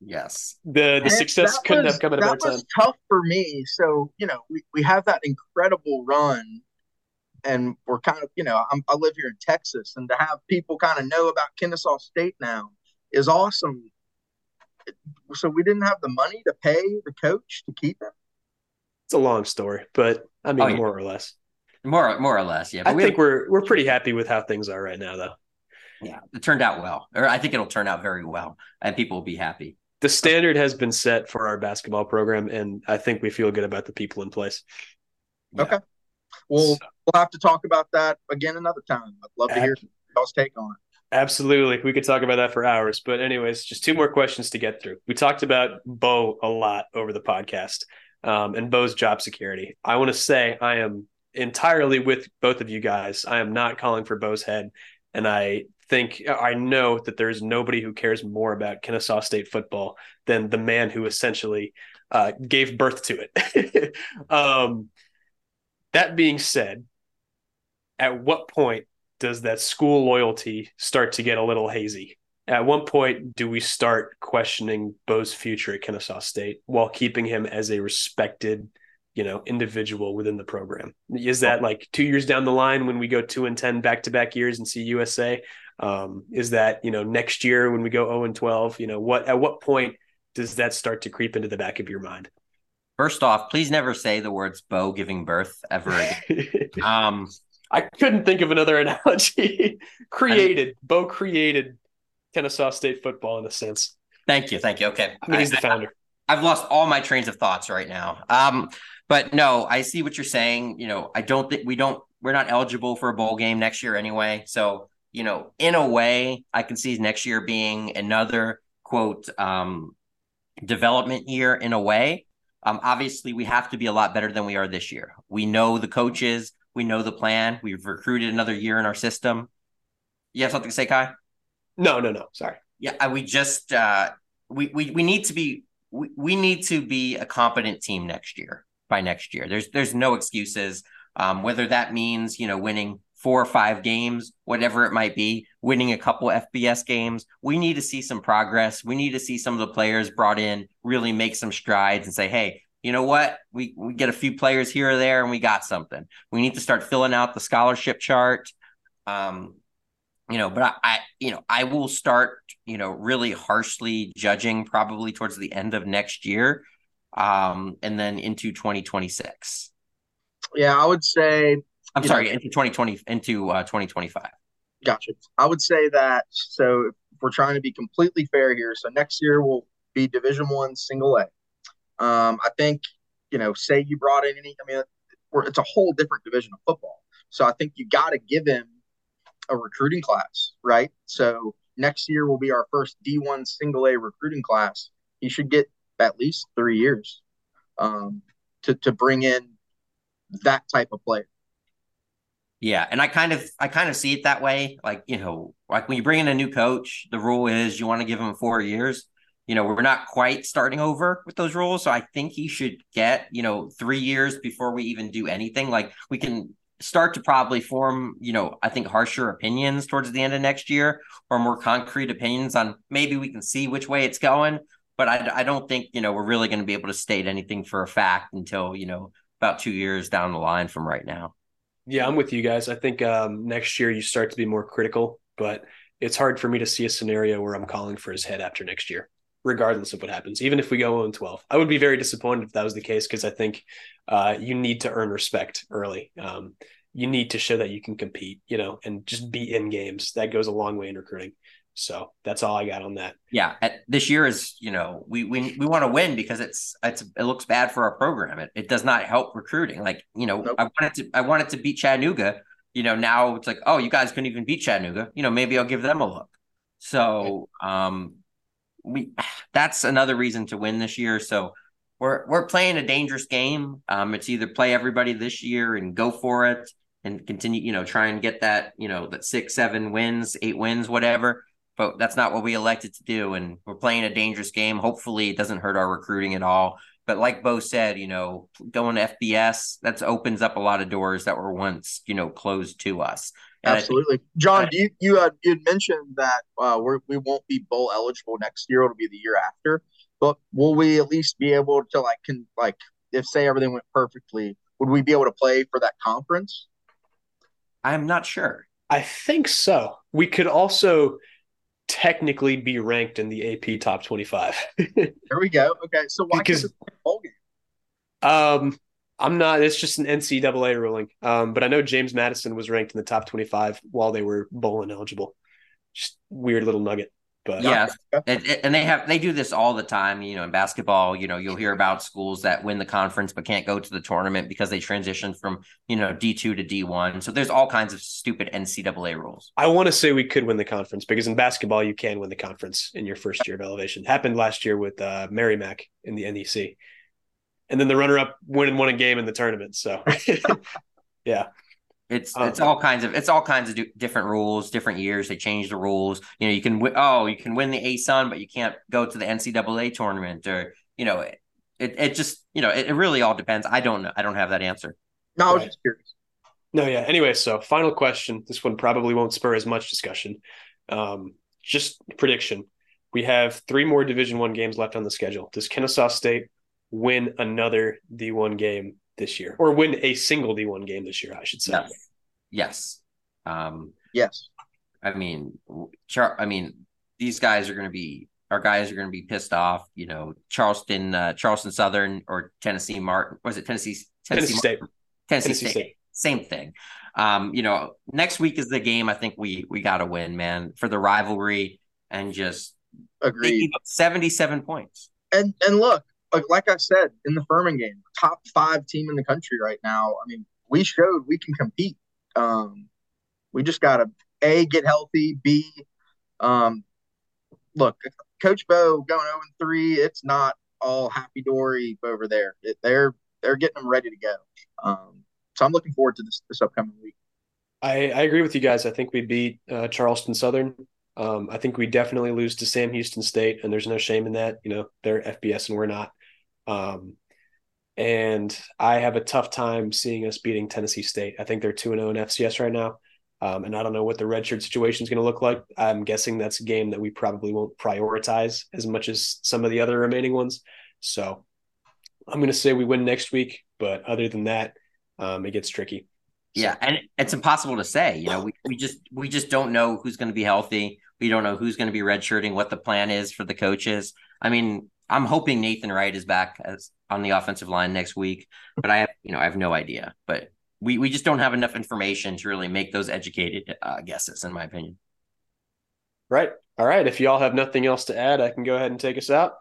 yes, *laughs* the the success couldn't was, have come at a better time. Was tough for me. So you know, we, we have that incredible run, and we're kind of you know, I'm, I live here in Texas, and to have people kind of know about Kennesaw State now is awesome. So we didn't have the money to pay the coach to keep him. It's a long story, but I mean, oh, yeah. more or less. More, more or less, yeah. But I we think we're we're pretty happy with how things are right now, though. Yeah, it turned out well, or I think it'll turn out very well, and people will be happy. The standard has been set for our basketball program, and I think we feel good about the people in place. Yeah. Okay, well, so. we'll have to talk about that again another time. I'd love to hear y'all's take on it. Absolutely. We could talk about that for hours. But, anyways, just two more questions to get through. We talked about Bo a lot over the podcast um, and Bo's job security. I want to say I am entirely with both of you guys. I am not calling for Bo's head, and I think I know that there's nobody who cares more about Kennesaw State football than the man who essentially uh, gave birth to it. *laughs* um, that being said, at what point does that school loyalty start to get a little hazy? At one point, do we start questioning Bo's future at Kennesaw State while keeping him as a respected you know individual within the program is that like two years down the line when we go two and 10 back to back years and CUSA um, is that you know next year when we go 0 and 12 you know what at what point does that start to creep into the back of your mind First off, please never say the words "Bo giving birth" ever again. *laughs* um, I couldn't think of another analogy. *laughs* created Bo created Kennesaw State football in a sense. Thank you, thank you. Okay, I mean he's the founder. I've lost all my trains of thoughts right now. Um, but no, I see what you're saying. You know, I don't think we don't we're not eligible for a bowl game next year anyway. So you know, in a way, I can see next year being another quote um, development year in a way. Um, obviously, we have to be a lot better than we are this year. We know the coaches, we know the plan. We've recruited another year in our system. You have something to say, Kai? No, no, no. Sorry. Yeah, we just uh, we we we need to be we, we need to be a competent team next year by next year. There's there's no excuses. Um, whether that means you know winning four or five games, whatever it might be, winning a couple FBS games. We need to see some progress. We need to see some of the players brought in really make some strides and say, hey, you know what? We we get a few players here or there and we got something. We need to start filling out the scholarship chart. Um, you know, but I, I you know, I will start, you know, really harshly judging probably towards the end of next year. Um, and then into 2026. Yeah, I would say I'm sorry, know, into 2020 into uh, 2025. Gotcha. I would say that so if we're trying to be completely fair here, so next year will be Division One Single A. Um, I think you know, say you brought in any, I mean, it's a whole different division of football. So I think you got to give him a recruiting class, right? So next year will be our first D1 Single A recruiting class. He should get at least three years um, to to bring in that type of player. Yeah, and I kind of I kind of see it that way. Like, you know, like when you bring in a new coach, the rule is you want to give him 4 years. You know, we're not quite starting over with those rules, so I think he should get, you know, 3 years before we even do anything. Like we can start to probably form, you know, I think harsher opinions towards the end of next year or more concrete opinions on maybe we can see which way it's going, but I I don't think, you know, we're really going to be able to state anything for a fact until, you know, about 2 years down the line from right now. Yeah, I'm with you guys. I think um, next year you start to be more critical, but it's hard for me to see a scenario where I'm calling for his head after next year, regardless of what happens. Even if we go 0 12, I would be very disappointed if that was the case because I think uh, you need to earn respect early. Um, you need to show that you can compete, you know, and just be in games. That goes a long way in recruiting. So that's all I got on that. Yeah, at, this year is you know we we we want to win because it's it's it looks bad for our program. It it does not help recruiting. Like you know nope. I wanted to I wanted to beat Chattanooga. You know now it's like oh you guys couldn't even beat Chattanooga. You know maybe I'll give them a look. So um we that's another reason to win this year. So we're we're playing a dangerous game. Um, it's either play everybody this year and go for it and continue, you know, try and get that, you know, that six, seven wins, eight wins, whatever but that's not what we elected to do. And we're playing a dangerous game. Hopefully, it doesn't hurt our recruiting at all. But like Bo said, you know, going to FBS that opens up a lot of doors that were once, you know, closed to us. And Absolutely, think, Jon. Do you you had you mentioned that uh, we're, we won't be bowl eligible next year. It'll be the year after. But will we at least be able to like can like if say everything went perfectly, would we be able to play for that conference? I'm not sure. I think so. We could also technically be ranked in the AP top 25. *laughs* there we go. Okay. So why because, bowl game? Um, I'm not, it's just an NCAA ruling. Um, but I know James Madison was ranked in the top 25 while they were bowl ineligible. Just weird little nugget. But yeah, and, and, they have they do this all the time. You know, in basketball, you know, you'll hear about schools that win the conference but can't go to the tournament because they transition from you know D two to D one. So there's all kinds of stupid NCAA rules. I want to say we could win the conference because in basketball you can win the conference in your first year of elevation. Happened last year with uh, Merrimack in the NEC, and then the runner up win and won a game in the tournament. So *laughs* yeah. It's um, it's all kinds of it's all kinds of different rules, different years. They change the rules. You know, you can oh you can win the ASUN, but you can't go to the NCAA tournament, or you know, it it just you know it, it really all depends. I don't know. I don't have that answer. No, I was just curious. No, yeah. Anyway, so final question. This one probably won't spur as much discussion. Um, just prediction. We have three more Division One games left on the schedule. Does Kennesaw State win another D1 game this year, or win a single D1 game this year, I should say. Yes. Yes. Um, yes. I mean, Char- I mean, these guys are going to be our guys are going to be pissed off. You know, Charleston, uh, Charleston Southern or Tennessee Martin. Was it Tennessee? Tennessee, Tennessee State. Tennessee, Tennessee State. State. Same thing. Um, you know, next week is the game. I think we we got to win, man, for the rivalry and just agree. Seventy-seven points. And and look, like, like I said in the Furman game, top five team in the country right now. I mean, we showed we can compete. Um, we just got to a get healthy. B, um, look, Coach Bo going zero and three. It's not all happy dory over there. It, they're they're getting them ready to go. Um, so I'm looking forward to this this upcoming week. I, I agree with you guys. I think we beat uh, Charleston Southern. Um, I think we definitely lose to Sam Houston State, and there's no shame in that. You know, they're FBS and we're not. Um, and I have a tough time seeing us beating Tennessee State. I think they're 2 0 in FCS right now. Um, and I don't know what the redshirt situation is going to look like. I'm guessing that's a game that we probably won't prioritize as much as some of the other remaining ones. So I'm going to say we win next week. But other than that, um, it gets tricky. Yeah, and it's impossible to say. You know, we, we just we just don't know who's going to be healthy. We don't know who's going to be redshirting, what the plan is for the coaches. I mean, I'm hoping Nathan Wright is back as on the offensive line next week, but I have you know I have no idea. But we we just don't have enough information to really make those educated uh, guesses, in my opinion. Right. All right. If y'all have nothing else to add, I can go ahead and take us out.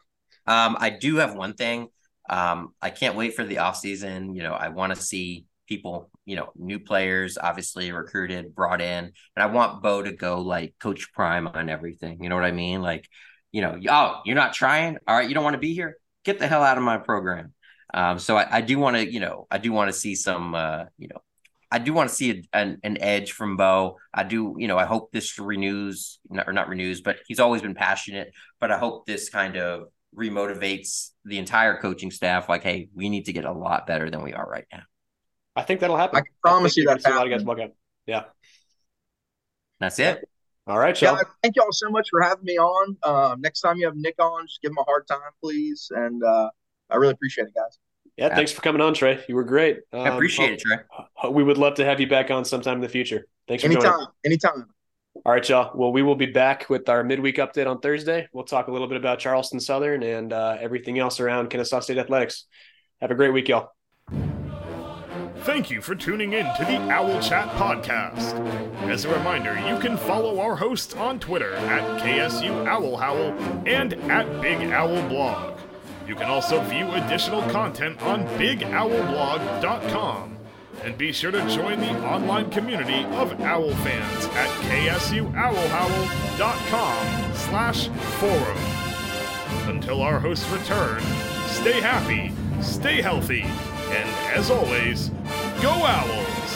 Um, I do have one thing. Um, I can't wait for the off season. You know, I want to see people, you know, new players obviously recruited, brought in, and I want Bo to go like Coach Prime on everything. You know what I mean? Like, you know, oh, you're not trying. All right, you don't want to be here. Get the hell out of my program. Um, so I, I do want to, you know, I do want to see some, uh, you know, I do want to see a, an, an edge from Bo. I do, you know, I hope this renews or not renews, but he's always been passionate. But I hope this kind of remotivates the entire coaching staff. Like, hey, we need to get a lot better than we are right now. I think that'll happen. I can promise I you that. A lot of guys walk out. Yeah. That's it. All right, y'all. Yeah, thank y'all so much for having me on. Uh, next time you have Nick on, just give him a hard time, please. And uh, I really appreciate it, guys. Yeah, yeah, thanks for coming on, Trey. You were great. Um, I appreciate it, Trey. We would love to have you back on sometime in the future. Thanks for anytime, joining. anytime. All right, y'all. Well, we will be back with our midweek update on Thursday. We'll talk a little bit about Charleston Southern and uh, everything else around Kennesaw State athletics. Have a great week, y'all. Thank you for tuning in to the Owl Chat podcast. As a reminder, you can follow our hosts on Twitter at KSU Owl Howl and at Big Owl Blog. You can also view additional content on bigowlblog.com. And be sure to join the online community of owl fans at ksuowlhowl.com slash forum. Until our hosts return, stay happy, stay healthy, and as always, go Owls!